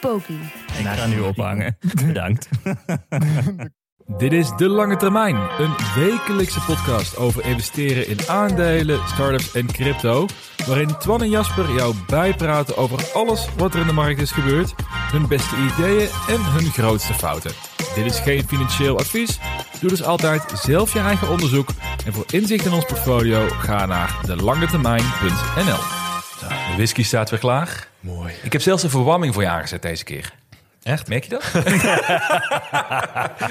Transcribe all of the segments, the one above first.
Poki. Ik ga nu ophangen. Bedankt. Dit is De Lange Termijn, een wekelijkse podcast over investeren in aandelen, startups en crypto. Waarin Twan en Jasper jou bijpraten over alles wat er in de markt is gebeurd, hun beste ideeën en hun grootste fouten. Dit is geen financieel advies. Doe dus altijd zelf je eigen onderzoek. En voor inzicht in ons portfolio ga naar delangetermijn.nl. Zo, de whisky staat weer klaar. Mooi. Ik heb zelfs een verwarming voor je aangezet deze keer. Echt? Merk je dat?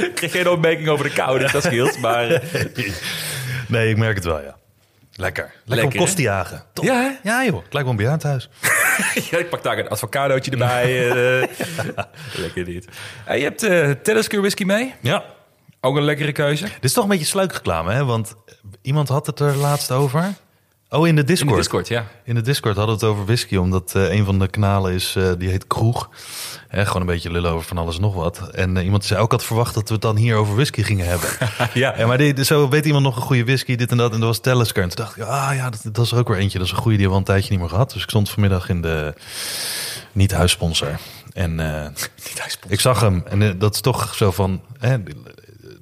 ik kreeg geen opmerking over de kou, dus dat scheelt. Maar eh, Nee, ik merk het wel, ja. Lekker. Lekker, Lekker, om kost te jagen. Top. ja, hè? Ja, joh. Het lijkt wel een bejaardhuis. Ja, ik pak daar een avocadootje erbij. eh. Lekker dit. Hey, je hebt eh Talisker whisky mee. Ja. Ook een lekkere keuze. Dit is toch een beetje sluikreclame, hè? Want iemand had het er laatst over. Oh, in de In Discord. de Discord, ja. In de Discord hadden we het over whisky, omdat eh, een van de kanalen is, eh, die heet Kroeg. Hè, gewoon een beetje lullen over van alles en nog wat. En eh, iemand zei ook had verwacht dat we het dan hier over whisky gingen hebben. ja. Ja, maar die, zo weet iemand nog een goede whisky, dit en dat. En dat was Talisker. En toen dacht ik, ah ja, dat, dat is er ook weer eentje. Dat is een goede die we al een tijdje niet meer gehad. Dus ik stond vanmiddag in de niet-huissponsor. En eh, ik zag hem. En eh, dat is toch zo van, hè,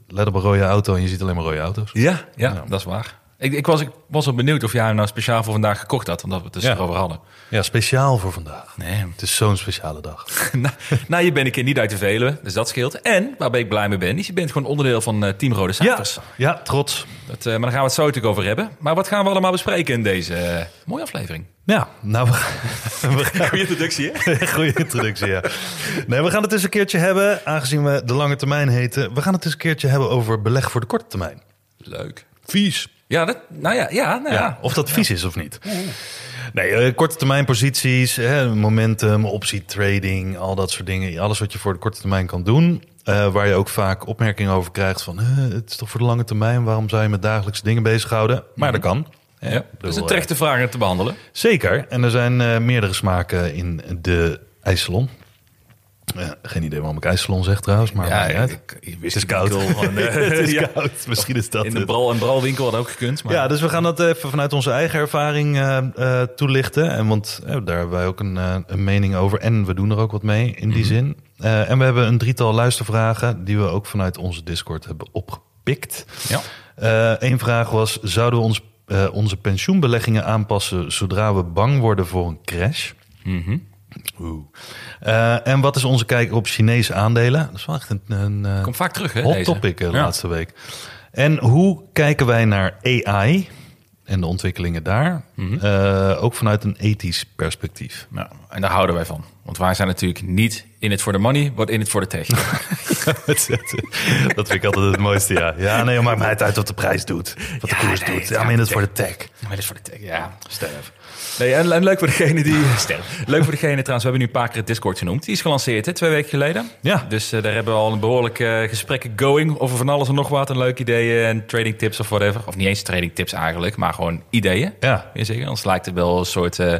let op een rode auto en je ziet alleen maar rode auto's. Ja, ja, Ja. dat is waar. Ik, ik, was, ik was wel benieuwd of jij hem nou speciaal voor vandaag gekocht had, omdat we het dus Ja. erover hadden. Ja, speciaal voor vandaag. Nee. Het is zo'n speciale dag. nou, nou, je bent een keer niet uit de Veluwe, dus dat scheelt. En, waar ben ik blij mee ben, is je bent gewoon onderdeel van eh, Team Rode Cijfers. ja, trots. Dat, eh, maar daar gaan we het zo natuurlijk over hebben. Maar wat gaan we allemaal bespreken in deze eh, mooie aflevering? Ja, nou, we gaan, we gaan Goeie introductie, hè? Goeie introductie, ja. Nee, we gaan het eens een keertje hebben, aangezien we de lange termijn heten. We gaan het eens een keertje hebben over beleg voor de korte termijn. Leuk. Vies. Ja, dat, nou ja, ja, nou ja. Ja, of dat vies is of niet. Nee, eh, korte termijn posities, hè, momentum, optie trading, al dat soort dingen. Alles wat je voor de korte termijn kan doen. eh, waar je ook vaak opmerkingen over krijgt van... "Huh, het is toch voor de lange termijn, waarom zou je met dagelijkse dingen bezighouden? Maar dat kan. Ja, dat is bedoel, een terechte vraag te behandelen. Zeker. En er zijn eh, meerdere smaken in de ijssalon. Eh, geen idee waarom ik ijssalon zeg trouwens, maar ik, ik Het is koud. het is ja. koud. Misschien is dat In de bral- en bralwinkel had ook gekund. Maar... Ja, dus we gaan dat even vanuit onze eigen ervaring eh, eh, toelichten. En want eh, daar hebben wij ook een, een mening over. En we doen er ook wat mee in die zin. Eh, en we hebben een drietal luistervragen die we ook vanuit onze Discord hebben opgepikt. Ja. Eén vraag was: zouden we ons, onze pensioenbeleggingen aanpassen zodra we bang worden voor een crash? Mhm. Oeh. Eh, en wat is onze kijk op Chinese aandelen? Dat is wel echt een, een eh, Komt vaak terug, hè? hot deze. topic eh, de Ja. laatste week. En hoe kijken wij naar AI en de ontwikkelingen daar? Mhm. Ook vanuit een ethisch perspectief. Nou, en daar houden wij van. Want wij zijn natuurlijk niet in het voor de money, but in het voor de tech. dat vind ik altijd het mooiste, ja. Ja, nee, maakt mij het uit wat de prijs doet. Wat de Ja, koers nee, doet. ja, maar in het voor de tech. maar dit is voor de tech, ja. Sterf. Nee, en, en leuk voor degene die... Stel. Leuk voor degene trouwens, we hebben nu een paar keer het Discord genoemd. Die is gelanceerd, hè, twee weken geleden. Ja. Dus eh, daar hebben we al een behoorlijk eh, gesprekken going over van alles en nog wat. En leuke ideeën en trading tips of whatever. Of niet eens trading tips eigenlijk, maar gewoon ideeën. Ja. Zeggen. Anders lijkt het wel een soort... eh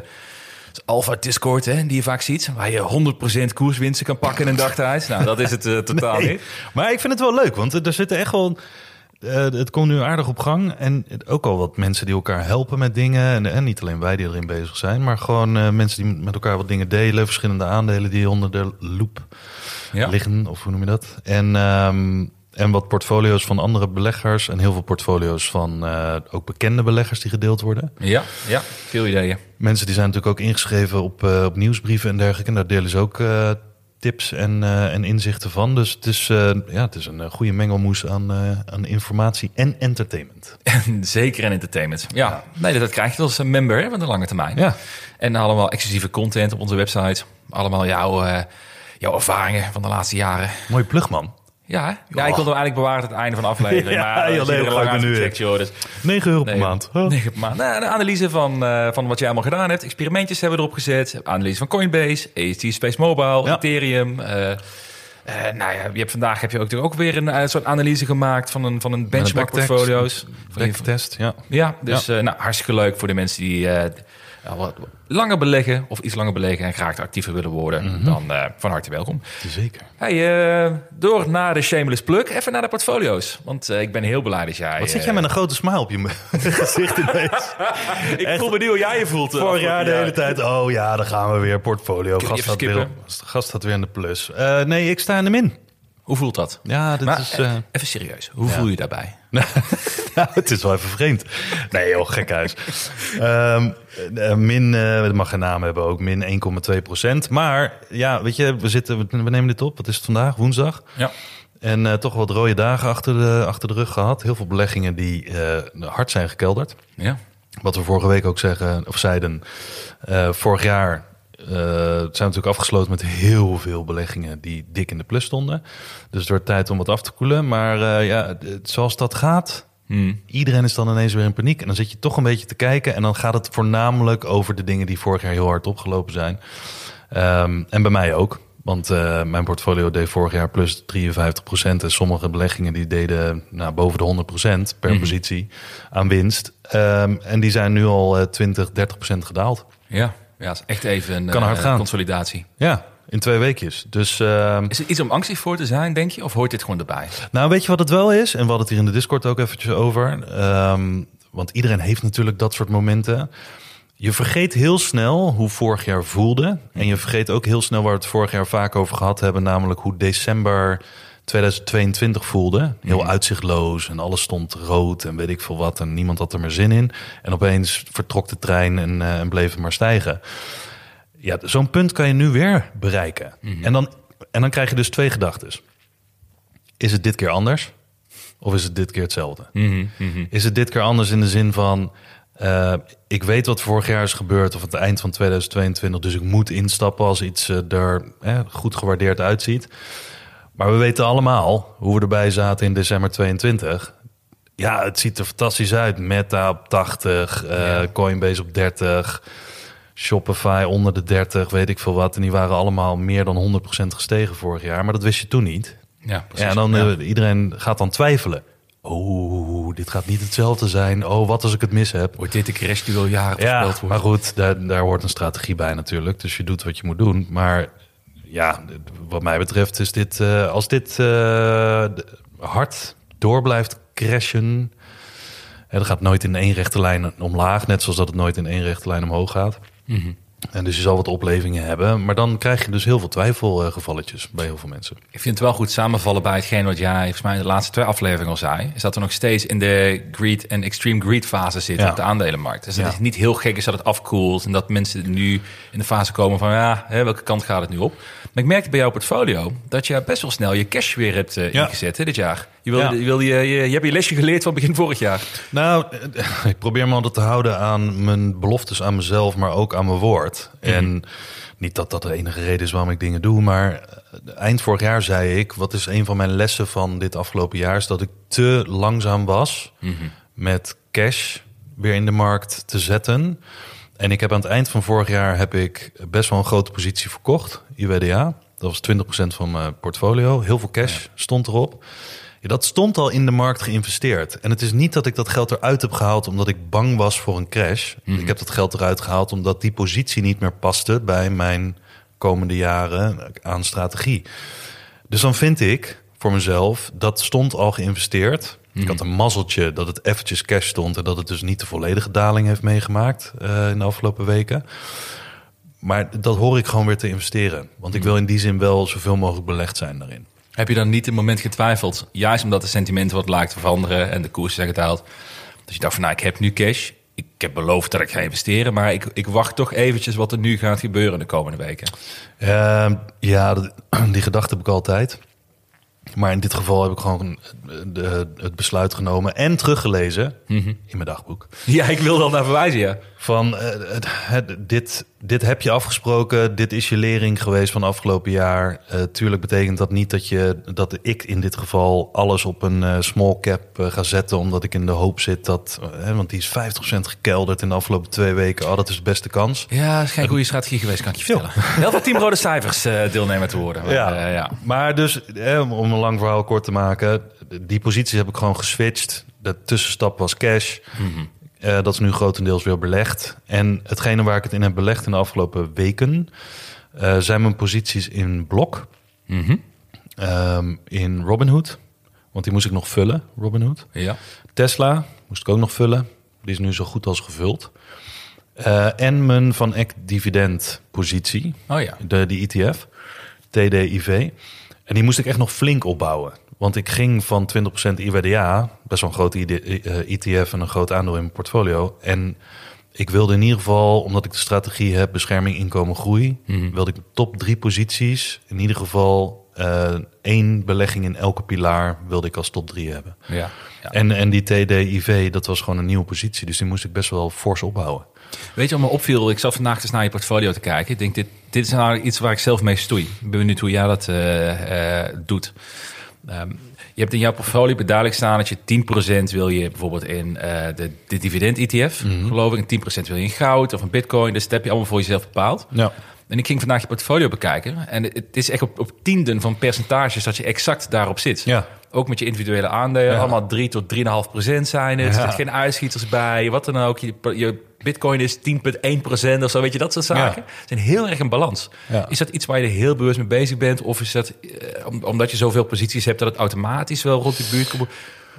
Alpha Discord, hè, die je vaak ziet. Waar je 100% koerswinsten kan pakken in een dag. Nou, dat is het eh, totaal Nee. niet. Maar ik vind het wel leuk, want er zitten echt wel... eh, het komt nu aardig op gang. En ook al wat mensen die elkaar helpen met dingen. En, en niet alleen wij die erin bezig zijn. Maar gewoon eh, mensen die met elkaar wat dingen delen. Verschillende aandelen die onder de loep Ja. liggen. Of hoe noem je dat? En, ehm, en wat portfolio's van andere beleggers. En heel veel portfolio's van eh, ook bekende beleggers die gedeeld worden. Ja, ja, veel ideeën. Mensen die zijn natuurlijk ook ingeschreven op, eh, op nieuwsbrieven en dergelijke. En daar delen ze ook eh, tips en, en inzichten van. Dus het is, ja, het is een goede mengelmoes aan, aan informatie en entertainment. Zeker in entertainment. Ja, nee, dat krijg je als een member hè, van de lange termijn. Ja. En allemaal exclusieve content op onze website. Allemaal jouw, jouw ervaringen van de laatste jaren. Mooi plug, man. Ja, ja ik wil hem eigenlijk bewaren tot het einde van de aflevering. Ja, maar joh, als nee, je lang nu uitgecheckt, joh, dus, 9 euro per maand. Nee, per maand. Nou, de analyse van, eh, van wat jij allemaal gedaan hebt. Experimentjes hebben we erop gezet. Analyse van Coinbase, AST Space Mobile, Ja. Ethereum. eh, Eh, nou ja, je hebt, vandaag heb je ook, ook weer een eh, soort analyse gemaakt van een, van een benchmark portfolio's. Backtest, ja. Ja, dus eh, nou, hartstikke leuk voor de mensen die eh, ja, wat langer beleggen of iets langer beleggen en graag actiever willen worden. Mhm. Dan eh, van harte welkom. Zeker. Hey, eh, door naar de shameless plug. Even naar de portfolio's. Want eh, ik ben heel blij dat jij... Wat zit jij met een grote smile op je gezicht ineens? Ik voel me niet hoe jij je voelt. Vorig jaar de hele tijd, oh ja, dan gaan we weer. Portfolio, gast staat, weer, gast staat weer in de plus. Nee, ik sta in de min. Hoe voelt dat? Ja, Maar, is... eh, eh, even serieus. Hoe voel je daarbij? ja, het is wel even vreemd. Nee joh, gekhuis. Ehm eh, min, dat mag geen naam hebben ook, min 1,2 procent. Maar ja, weet je, we, zitten, we nemen dit op. Wat is het vandaag? Woensdag. Ja. En toch wat rode dagen achter de, achter de rug gehad. Heel veel beleggingen die hard zijn gekelderd. Ja. Wat we vorige week ook zeggen, of zeiden. vorig jaar eh, zijn we natuurlijk afgesloten met heel veel beleggingen die dik in de plus stonden. Dus het wordt tijd om wat af te koelen. Maar eh, ja, het- zoals dat gaat, Hmm. iedereen is dan ineens weer in paniek. En dan zit je toch een beetje te kijken. En dan gaat het voornamelijk over de dingen die vorig jaar heel hard opgelopen zijn. Ehm, en bij mij ook. Want eh, mijn portfolio deed vorig jaar plus 53% En sommige beleggingen die deden nou, boven de 100% per positie aan winst. Ehm, en die zijn nu al eh, 20, 30% gedaald. Ja. Ja, is echt even een Kan hard eh, gaan. consolidatie. Ja, in twee weekjes. Dus ehm, Is er iets om angstig voor te zijn, denk je? Of hoort dit gewoon erbij? Nou, weet je wat het wel is? En we hadden het hier in de Discord ook eventjes over. Ehm, want iedereen heeft natuurlijk dat soort momenten. Je vergeet heel snel hoe vorig jaar voelde. En je vergeet ook heel snel waar we het vorig jaar vaak over gehad hebben. Namelijk hoe december 2022 voelde. Heel uitzichtloos en alles stond rood en weet ik veel wat. En niemand had er meer zin in. En opeens vertrok de trein en, eh, en bleef het maar stijgen. Ja, zo'n punt kan je nu weer bereiken. en, dan, en dan krijg je dus twee gedachten. Is het dit keer anders? Of is het dit keer hetzelfde? Is het dit keer anders in de zin van... eh, ik weet wat vorig jaar is gebeurd... of het eind van 2022... dus ik moet instappen als iets eh, er eh, goed gewaardeerd uitziet. Maar we weten allemaal hoe we erbij zaten in december 22. Ja, het ziet er fantastisch uit. Meta op 80, eh, Coinbase op 30... Shopify onder de 30, weet ik veel wat. En die waren allemaal meer dan 100% gestegen vorig jaar. Maar dat wist je toen niet. Ja, precies. Ja, en dan Ja. eh, iedereen gaat dan twijfelen. Oh, dit gaat niet hetzelfde zijn. Oh, wat als ik het mis heb? Wordt dit de crash die al jaren Ja, voorspeld wordt? maar goed, daar, daar hoort een strategie bij natuurlijk. Dus je doet wat je moet doen. Maar ja, wat mij betreft is dit... eh, als dit eh, hard door blijft crashen... En dat gaat nooit in één rechte lijn omlaag. Net zoals dat het nooit in één rechte lijn omhoog gaat. Mhm. En dus je zal wat oplevingen hebben. Maar dan krijg je dus heel veel twijfelgevalletjes bij heel veel mensen. Ik vind het wel goed samenvallen bij hetgeen wat jij volgens mij in de laatste twee afleveringen al zei. Is dat we nog steeds in de greed en extreme greed fase zitten Ja. op de aandelenmarkt. Dus dat Ja. het niet heel gek is dat het afkoelt en dat mensen nu in de fase komen van ja, hè, welke kant gaat het nu op? Maar ik merkte bij jouw portfolio dat je best wel snel je cash weer hebt eh, Ja. ingezet hè, dit jaar. Je, wilde, Ja. je, wilde, je, je, je hebt je lesje geleerd van begin vorig jaar. Nou, eh, ik probeer me altijd te houden aan mijn beloftes aan mezelf, maar ook aan mijn woord. En niet dat dat de enige reden is waarom ik dingen doe, maar eh, eind vorig jaar zei ik, wat is een van mijn lessen van dit afgelopen jaar, is dat ik te langzaam was met cash weer in de markt te zetten. En ik heb aan het eind van vorig jaar heb ik best wel een grote positie verkocht, IWDA. Dat was 20% van mijn portfolio. Heel veel cash stond erop. Ja, dat stond al in de markt geïnvesteerd. En het is niet dat ik dat geld eruit heb gehaald omdat ik bang was voor een crash. Ik heb dat geld eruit gehaald omdat die positie niet meer paste bij mijn komende jaren aan strategie. Dus dan vind ik voor mezelf, dat stond al geïnvesteerd. Ik had een mazzeltje dat het eventjes cash stond en dat het dus niet de volledige daling heeft meegemaakt eh, in de afgelopen weken. Maar dat hoor ik gewoon weer te investeren. Want ik wil in die zin wel zoveel mogelijk belegd zijn daarin. Heb je dan niet een moment getwijfeld, juist omdat de sentimenten wat lijkt te veranderen en de koersen zijn gedaald, dat je dacht van nou, ik heb nu cash, ik heb beloofd dat ik ga investeren, maar ik, ik wacht toch eventjes wat er nu gaat gebeuren de komende weken. Ehm, ja, die gedachte heb ik altijd. Maar in dit geval heb ik gewoon eh, de, het besluit genomen en teruggelezen in mijn dagboek. Ja, ik wil al naar verwijzen, ja. Van eh, dit, dit heb je afgesproken. Dit is je lering geweest van afgelopen jaar. Eh, tuurlijk betekent dat niet dat, je, dat ik in dit geval alles op een eh, small cap eh, ga zetten. Omdat ik in de hoop zit dat. eh, want die is 50% gekelderd in de afgelopen twee weken. Oh, dat is de beste kans. Ja, dat is geen goede strategie geweest, kan ik je vertellen. Heel veel teamrode cijfers deelnemer te worden. Maar, Ja. ja. Maar dus, om- een lang verhaal kort te maken. Die posities heb ik gewoon geswitcht. De tussenstap was cash. Eh, dat is nu grotendeels weer belegd. En hetgene waar ik het in heb belegd in de afgelopen weken... eh, zijn mijn posities in Blok. Mhm. Ehm, in Robinhood. Want die moest ik nog vullen, Robinhood. ja. Tesla moest ik ook nog vullen. Die is nu zo goed als gevuld. Eh, en mijn Van Eck dividend positie. Oh ja. De, die ETF, TDIV. En die moest ik echt nog flink opbouwen. Want ik ging van 20% IWDA, best wel een grote ID eh, ETF en een groot aandeel in mijn portfolio. En ik wilde in ieder geval, omdat ik de strategie heb, bescherming, inkomen, groei, wilde ik top drie posities, in ieder geval eh, één belegging in elke pilaar, wilde ik als top drie hebben. Ja. ja. En, en die TDIV, dat was gewoon een nieuwe positie, dus die moest ik best wel fors opbouwen. Weet je wat me opviel? Ik zat vandaag dus naar je portfolio te kijken. Ik denk, dit, dit is nou iets waar ik zelf mee stoei. Ik ben benieuwd hoe jij dat eh, eh, doet. Ehm, je hebt in jouw portfolio duidelijk staan dat je 10% wil je bijvoorbeeld in eh, de, de dividend-ETF, geloof ik. En 10% wil je in goud of een bitcoin. Dus dat heb je allemaal voor jezelf bepaald. Ja. En ik ging vandaag je portfolio bekijken. En het is echt op, op tienden van percentages dat je exact daarop zit. Ja. Ook met je individuele aandelen. Ja. Allemaal 3 tot 3,5 procent zijn het. Er zitten geen uitschieters bij. Wat dan ook. Je, je bitcoin is 10,1 procent of zo. Weet je, dat soort zaken. Ja. Het is een heel erg een balans. Ja. Is dat iets waar je er heel bewust mee bezig bent? Of is dat eh, om- omdat je zoveel posities hebt... dat het automatisch wel rond die buurt komt?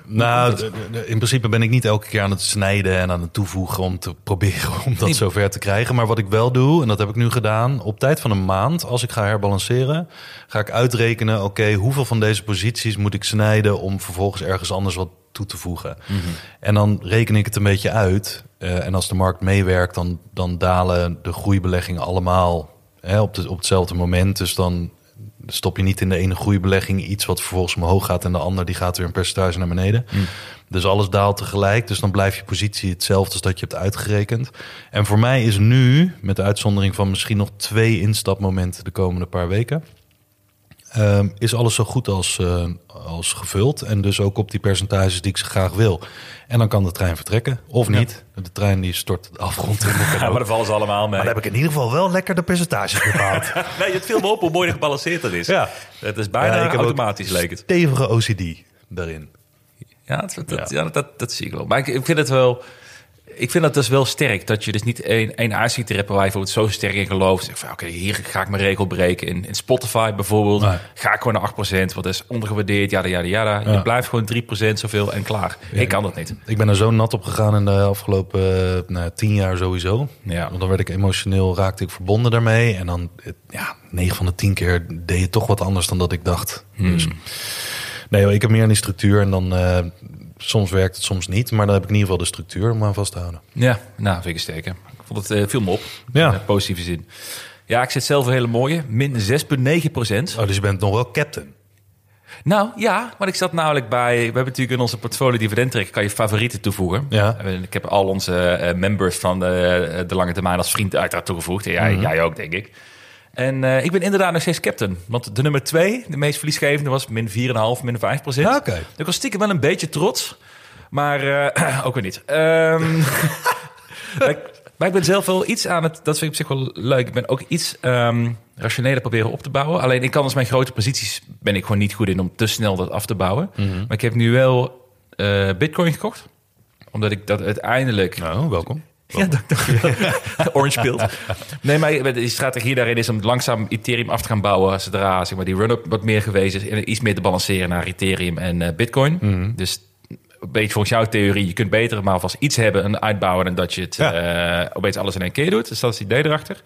Nou, in principe ben ik niet elke keer aan het snijden en aan het toevoegen om te proberen om dat zover te krijgen. Maar wat ik wel doe, en dat heb ik nu gedaan, op tijd van een maand, als ik ga herbalanceren, ga ik uitrekenen, oké, hoeveel van deze posities moet ik snijden om vervolgens ergens anders wat toe te voegen. En dan reken ik het een beetje uit. Eh, en als de markt meewerkt, dan, dan dalen de groeibeleggingen allemaal hè, op, de, op hetzelfde moment. Dus dan stop je niet in de ene groeibelegging iets wat vervolgens omhoog gaat en de ander die gaat weer een percentage naar beneden. Dus alles daalt tegelijk. Dus dan blijft je positie hetzelfde als dat je hebt uitgerekend. En voor mij is nu, met de uitzondering van misschien nog twee instapmomenten de komende paar weken, ehm, is alles zo goed als, eh, als gevuld. En dus ook op die percentages die ik zo graag wil. En dan kan de trein vertrekken. Of niet. De trein die stort de afgrond in. Ja, maar daar vallen ze allemaal mee. Maar dan heb ik in ieder geval wel lekker de percentages bepaald. Nee, het viel me op hoe mooi gebalanceerd dat is. Ja. Het is bijna Ja, ik automatisch, leek het. Stevige OCD daarin. Ja, dat, dat, Ja. ja. dat, dat zie ik wel. Maar ik, ik vind het wel... Ik vind dat dus wel sterk. Dat je dus niet één, één hebt waar je bijvoorbeeld zo sterk in gelooft. Zeg van, oké, hier ga ik mijn regel breken. In, in Spotify bijvoorbeeld Nee. ga ik gewoon naar 8%. Want dat is ondergewaardeerd, jada, jada, jada. Je Ja. blijft gewoon 3% zoveel en klaar. ik kan dat niet. Ik ben er zo nat op gegaan in de afgelopen eh, nou, tien jaar sowieso. Ja. Want dan werd ik emotioneel, raakte ik verbonden daarmee. En dan, ja, negen van de tien keer deed je toch wat anders dan dat ik dacht. Hmm. Dus, nee ik heb meer aan die structuur. En dan, eh, soms werkt het, soms niet. Maar dan heb ik in ieder geval de structuur om aan vast te houden. Ja, nou, vind ik. Ik vond het eh, viel me op. Ja. In eh, positieve zin. Ja, ik zit zelf een hele mooie. Min 6,9 procent. Oh, dus je bent nog wel captain. Nou ja, maar ik zat namelijk bij. We hebben natuurlijk in onze portfolio dividend trekken kan je favorieten toevoegen. Ja. Ik heb al onze eh, members van de, de lange termijn als vriend uiteraard toegevoegd. En jij, Mhm. jij ook, denk ik. En eh, ik ben inderdaad nog steeds captain. Want de nummer twee, de meest verliesgevende, was min 4,5, min 5 procent. Ja, oké. Ik was stiekem wel een beetje trots. Maar eh, ook weer niet. Ehm, maar, ik, ben zelf wel iets aan het... Dat vind ik op zich wel leuk. Ik ben ook iets ehm rationeler proberen op te bouwen. Alleen ik kan als mijn grote posities... ben ik gewoon niet goed in om te snel dat af te bouwen. Maar ik heb nu wel eh, bitcoin gekocht. Omdat ik dat uiteindelijk... Nou, welkom. Ja, dank, je. Orange pilt. Nee, maar die strategie daarin is om langzaam Ethereum af te gaan bouwen... zodra zeg maar, die run-up wat meer geweest is... en iets meer te balanceren naar Ethereum en eh, bitcoin. Dus een beetje volgens jouw theorie... je kunt beter maar alvast iets hebben en uitbouwen... dan dat je het eh, opeens alles in één keer doet. Dus dat is het idee erachter.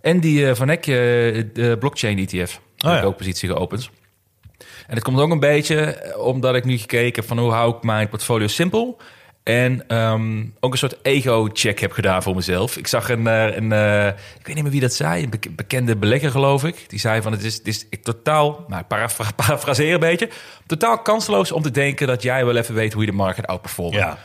En die eh, Van Eck, de blockchain ETF... heb Oh, ik ja. ook positie geopend. En het komt ook een beetje omdat ik nu gekeken heb van hoe hou ik mijn portfolio simpel. En ehm, ook een soort ego-check heb gedaan voor mezelf. Ik zag een, eh, een eh, ik weet niet meer wie dat zei, een bek- bekende belegger geloof ik. Die zei van het is, het is totaal, nou parafra parafraseer een beetje, totaal kansloos om te denken dat jij wel even weet hoe je de markt gaat outperformen. Ja.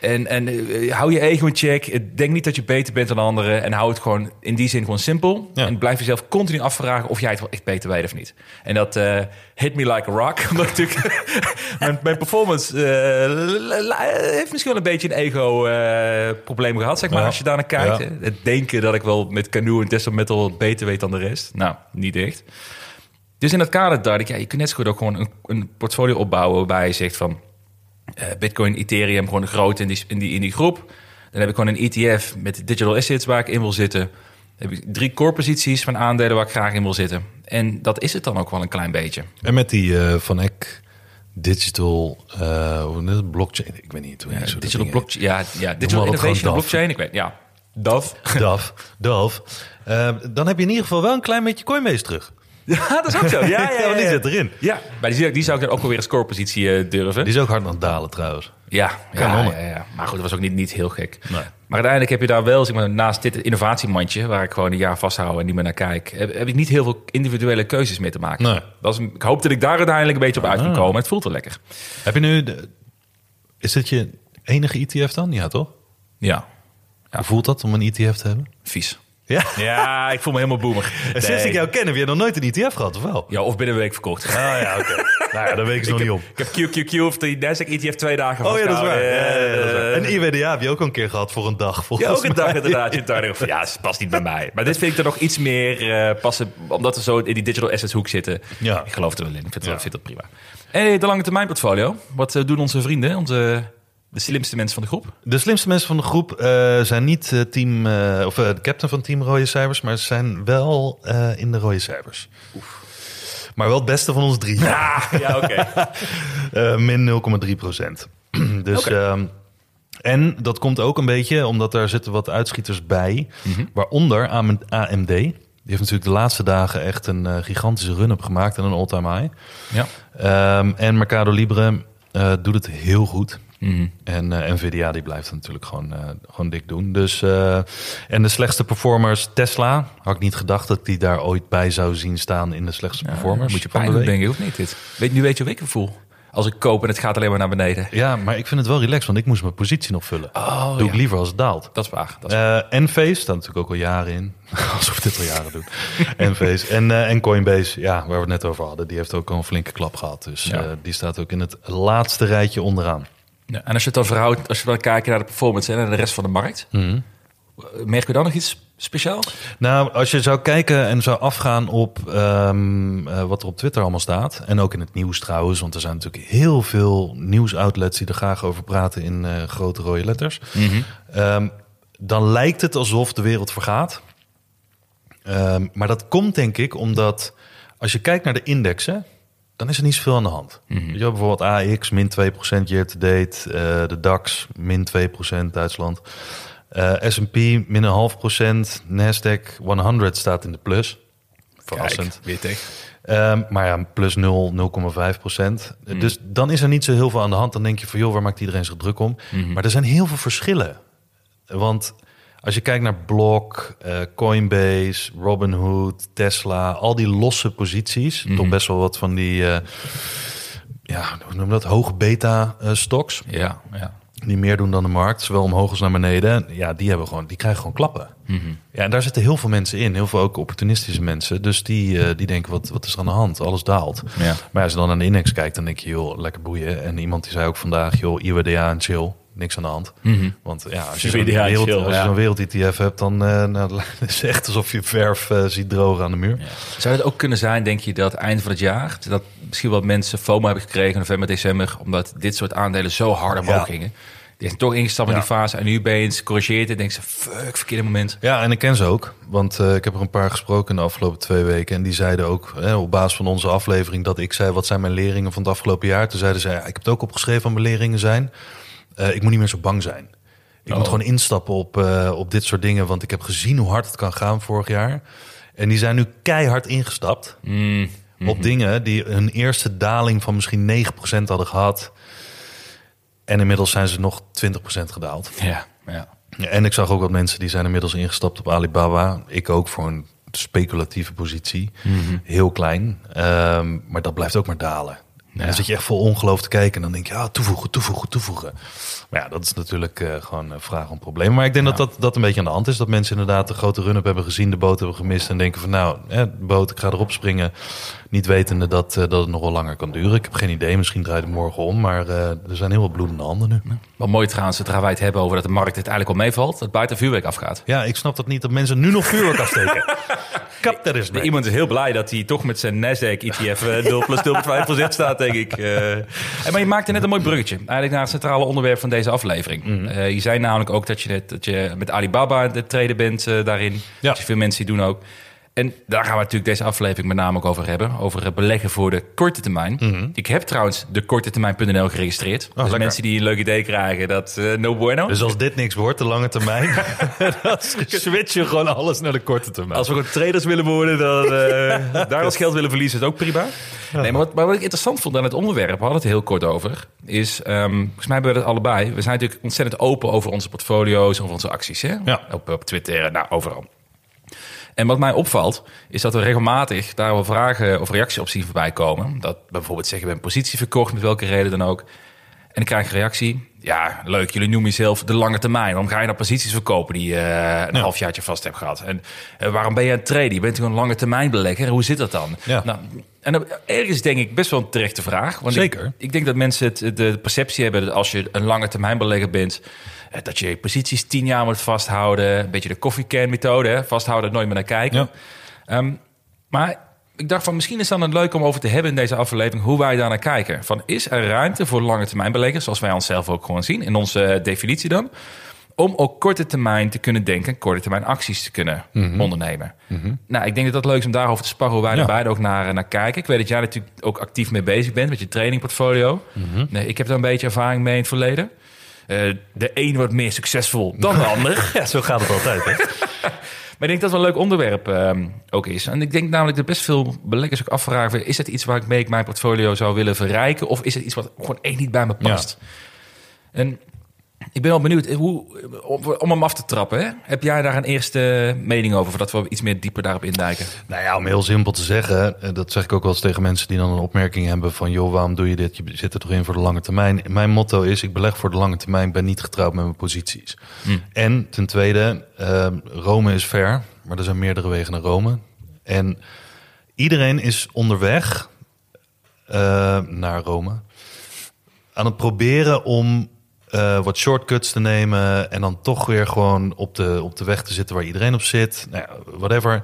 En, en eh, hou je ego in check. Denk niet dat je beter bent dan anderen. En hou het gewoon in die zin gewoon simpel. Ja. En blijf jezelf continu afvragen of jij het wel echt beter weet of niet. En dat eh, hit me like a rock. Omdat ik natuurlijk mijn, mijn performance eh, heeft misschien wel een beetje een ego-probleem gehad. Zeg maar, Ja. als je daar naar kijkt. Ja. Het denken dat ik wel met canoe en Tesla Metal beter weet dan de rest. Nou, niet echt. Dus in dat kader dacht ik, ja, je kunt net zo goed ook gewoon een, een portfolio opbouwen waarbij je zegt van Bitcoin, Ethereum, gewoon groot in die, in, die, in die groep. Dan heb ik gewoon een ETF met digital assets waar ik in wil zitten. Dan heb ik drie core posities van aandelen waar ik graag in wil zitten. En dat is het dan ook wel een klein beetje. En met die eh, Van Eck Digital eh, blockchain. Ik weet niet hoe Ja, je zo digital blockchain, ja, ja, digital innovation blockchain. Ik weet, ja, DAF. DAF. DAF. Eh, dan heb je in ieder geval wel een klein beetje Coinbase terug. Ja, dat is ook zo. Ja, ja, ja, die zit erin. Ja, maar die, die zou ik dan ook wel weer een scorepositie eh, durven. Die is ook hard aan het dalen trouwens. Ja, ja, ja, ja. maar goed, dat was ook niet, niet heel gek. Nee. Maar uiteindelijk heb je daar wel, zeg maar, naast dit innovatiemandje, waar ik gewoon een jaar vasthoud en niet meer naar kijk, heb, heb ik niet heel veel individuele keuzes mee te maken. Nee. Dat is, ik hoop dat ik daar uiteindelijk een beetje op uit kan Ah. komen. Het voelt wel lekker. Heb je nu... De, is dit je enige ETF dan? Ja, toch? Ja, Hoe voelt dat om een ETF te hebben? vies. Ja. Ja, ik voel me helemaal boomer. En sinds ik jou ken, heb je nog nooit een ETF gehad, of wel? Ja, of binnen een week verkocht. Ah ja, oké. nou ja, daar weet ik nog niet op. Ik heb QQQ of de Nasdaq ETF twee dagen Oh ja, dat is waar. vastgehouden. Ja, ja, dat is waar. En IWDA heb je ook al een keer gehad voor een dag, Ja, volgens ook een dag inderdaad. Je van, ja, het past niet bij mij. Maar dit vind ik er nog iets meer eh, passen, omdat we zo in die digital assets hoek zitten. Ja. Ik geloof er wel in. Ik vind, Ja. het prima. En de lange termijn portfolio. Wat eh, doen onze vrienden, onze, de slimste mensen van de groep? De slimste mensen van de groep eh, zijn niet eh, team, eh, of, de captain van team Rode Cijfers, maar ze zijn wel eh, in de Rode Cijfers. Maar wel het beste van ons drie. Ja, ja oké. Eh, min 0,3 procent. dus, ehm, en dat komt ook een beetje omdat daar zitten wat uitschieters bij. Mhm. Waaronder AM- AMD. Die heeft natuurlijk de laatste dagen echt een gigantische run-up gemaakt en een all-time high. Ja. Ehm, en Mercado Libre eh, doet het heel goed. Mhm. En eh, Nvidia die blijft het natuurlijk gewoon, eh, gewoon dik doen. Dus, eh, en de slechtste performers, Tesla. Had ik niet gedacht dat die daar ooit bij zou zien staan in de slechtste performers. Moet je pijn doen, denk ik, of niet? Dit? Weet, nu weet je hoe ik me voel. Als ik koop en het gaat alleen maar naar beneden. Ja, maar ik vind het wel relaxed, want ik moest mijn positie nog vullen. Oh, Doe ja. ik liever als het daalt. Dat is waar. Dat is Eh Enphase staat natuurlijk ook al jaren in. Alsof we dit al jaren doen. Enphase. En, eh, en Coinbase, ja, waar we het net over hadden. Die heeft ook al een flinke klap gehad. Dus Ja. die staat ook in het laatste rijtje onderaan. Ja, en als je het dan verhoudt, als je dan kijkt naar de performance en de rest van de markt, Mhm. merk je dan nog iets speciaals? Nou, als je zou kijken en zou afgaan op ehm, eh, wat er op Twitter allemaal staat. En ook in het nieuws trouwens. Want er zijn natuurlijk heel veel nieuwsoutlets die er graag over praten in eh, grote rode letters. Ehm, dan lijkt het alsof de wereld vergaat. Ehm, maar dat komt denk ik omdat als je kijkt naar de indexen, dan is er niet zoveel aan de hand. Weet je wel, bijvoorbeeld AX min 2% year to date, eh, de DAX min 2% Duitsland. Eh, S&P min een half procent, Nasdaq 100 staat in de plus. Verrassend. Kijk, tegen. Ehm, maar ja, plus 0, 0,5 procent. Dus dan is er niet zo heel veel aan de hand. Dan denk je van, joh, waar maakt iedereen zich druk om? Maar er zijn heel veel verschillen. Want als je kijkt naar Block, eh, Coinbase, Robinhood, Tesla... al die losse posities, toch best wel wat van die... eh, ja, hoe noem dat? Hoge beta-stocks... Ja, ja. die meer doen dan de markt, zowel omhoog als naar beneden... ja, die, hebben gewoon, die krijgen gewoon klappen. Ja, en daar zitten heel veel mensen in. Heel veel ook opportunistische mensen. Dus die, eh, die denken, wat, wat is er aan de hand? Alles daalt. Ja. Maar als je dan naar de index kijkt, dan denk je, joh, lekker boeien. En iemand die zei ook vandaag, joh, IWDA en chill. Niks aan de hand. Want ja, als je zo'n wereld, chill, als je ja. zo'n wereld-ETF hebt, dan eh, nou, het is echt alsof je verf eh, ziet drogen aan de muur. Zou het ook kunnen zijn, denk je, dat eind van het jaar... dat misschien wat mensen FOMO hebben gekregen in november, december... omdat dit soort aandelen zo hard omhoog gingen. Die zijn toch ingestapt in Ja. die fase en nu ben je eens corrigeert en denkt ze... fuck, verkeerde moment. Ja, en ik ken ze ook. Want eh, ik heb er een paar gesproken in de afgelopen twee weken. En die zeiden ook, eh, op basis van onze aflevering... dat ik zei, wat zijn mijn leringen van het afgelopen jaar? Toen zeiden zij, ja, ik heb het ook opgeschreven wat mijn leringen zijn. Eh, ik moet niet meer zo bang zijn. Ik moet gewoon instappen op, eh, op dit soort dingen. Want ik heb gezien hoe hard het kan gaan vorig jaar. En die zijn nu keihard ingestapt. Op dingen die een eerste daling van misschien 9% hadden gehad. En inmiddels zijn ze nog 20% gedaald. Ja, ja. En ik zag ook wat mensen die zijn inmiddels ingestapt op Alibaba. Ik ook voor een speculatieve positie. Heel klein. Ehm, maar dat blijft ook maar dalen. En dan zit je echt vol ongeloof te kijken en dan denk je, ja, toevoegen, toevoegen, toevoegen. Maar ja, dat is natuurlijk eh, gewoon een vraag om problemen. Maar ik denk dat, dat dat een beetje aan de hand is. Dat mensen inderdaad de grote run-up hebben gezien, de boot hebben gemist en denken van nou, de boot, ik ga erop springen. Niet wetende dat, eh, dat het nog wel langer kan duren. Ik heb geen idee, misschien draait het morgen om. Maar eh, er zijn heel wat bloedende handen nu. Wat mooi trouwens, zodra wij het hebben over dat de markt het eigenlijk al meevalt, dat buiten vuurwerk afgaat. Ja, ik snap dat niet dat mensen nu nog vuurwerk afsteken. Kap daar eens mee. Iemand is heel blij dat hij toch met zijn Nasdaq ETF eh, 0 plus 0,5% staat, denk ik. Eh. Maar je maakte net een mooi bruggetje, eigenlijk naar het centrale onderwerp van deze aflevering. Mhm. Eh, je zei namelijk ook dat je, net, dat je met Alibaba aan het treden bent eh, daarin. Ja. Dat je veel mensen die doen ook. En daar gaan we natuurlijk deze aflevering met name ook over hebben. Over het beleggen voor de korte termijn. Ik heb trouwens de korte termijn.nl geregistreerd. dus Mhm. lekker. mensen die een leuk idee krijgen, dat eh, no bueno. Dus als dit niks wordt, de lange termijn, dan switch je gewoon alles naar de korte termijn. Als we gewoon traders willen worden, dan eh, daar als geld willen verliezen, is het ook prima. Nee, maar wat, maar wat ik interessant vond aan het onderwerp, we hadden het heel kort over, is, ehm, volgens mij hebben we het allebei. We zijn natuurlijk ontzettend open over onze portfolio's, over onze acties, hè? Ja. Op, op Twitter, nou, overal. En wat mij opvalt, is dat we regelmatig daar wel vragen of reacties op zien voorbij komen. Dat bijvoorbeeld zeggen, we hebben een positie verkocht, met welke reden dan ook. En ik krijg een reactie. Ja, leuk, jullie noemen jezelf de lange termijn. Waarom ga je nou posities verkopen die je eh, een halfjaartje vast hebt gehad? En eh, waarom ben je aan het traden? Je bent gewoon een lange termijn belegger. Hoe zit dat dan? Ja. Nou, en ergens denk ik best wel een terechte vraag. Want Zeker. Ik, ik denk dat mensen het, de perceptie hebben dat als je een lange termijn belegger bent... eh, dat je je posities tien jaar moet vasthouden. Een beetje de koffiecan methode, hè? vasthouden, nooit meer naar kijken. Ja. Ehm, maar ik dacht van misschien is dan het leuk om over te hebben in deze aflevering hoe wij daar naar kijken. Van is er ruimte voor lange termijn beleggers, zoals wij onszelf ook gewoon zien in onze eh, definitie dan, om ook korte termijn te kunnen denken, en korte termijn acties te kunnen ondernemen. Nou, ik denk dat dat leuk is om daarover te sparren, hoe wij Ja. er beide ook naar, naar kijken. Ik weet dat jij natuurlijk ook actief mee bezig bent met je trainingportfolio. Nee, ik heb daar een beetje ervaring mee in het verleden. Eh, de een wordt meer succesvol dan de ander. Ja, zo gaat het altijd. Hè? Maar ik denk dat het wel een leuk onderwerp ehm, ook is. En ik denk namelijk dat best veel beleggers ook afvragen... is het iets waar ik mee mijn portfolio zou willen verrijken... of is het iets wat gewoon echt niet bij me past? En ik ben wel benieuwd, eh, hoe, om, hem af te trappen... Hè? heb jij daar een eerste mening over... voordat we iets meer dieper daarop indijken? Nou ja, om heel simpel te zeggen, eh, dat zeg ik ook wel eens tegen mensen die dan een opmerking hebben van, joh, waarom doe je dit? Je zit er toch in voor de lange termijn. Mijn motto is, ik beleg voor de lange termijn, ben niet getrouwd met mijn posities. En ten tweede, eh, Rome is ver, maar er zijn meerdere wegen naar Rome. En iedereen is onderweg eh, naar Rome aan het proberen om eh, wat shortcuts te nemen en dan toch weer gewoon op de, op de weg te zitten waar iedereen op zit. Nou ja, whatever.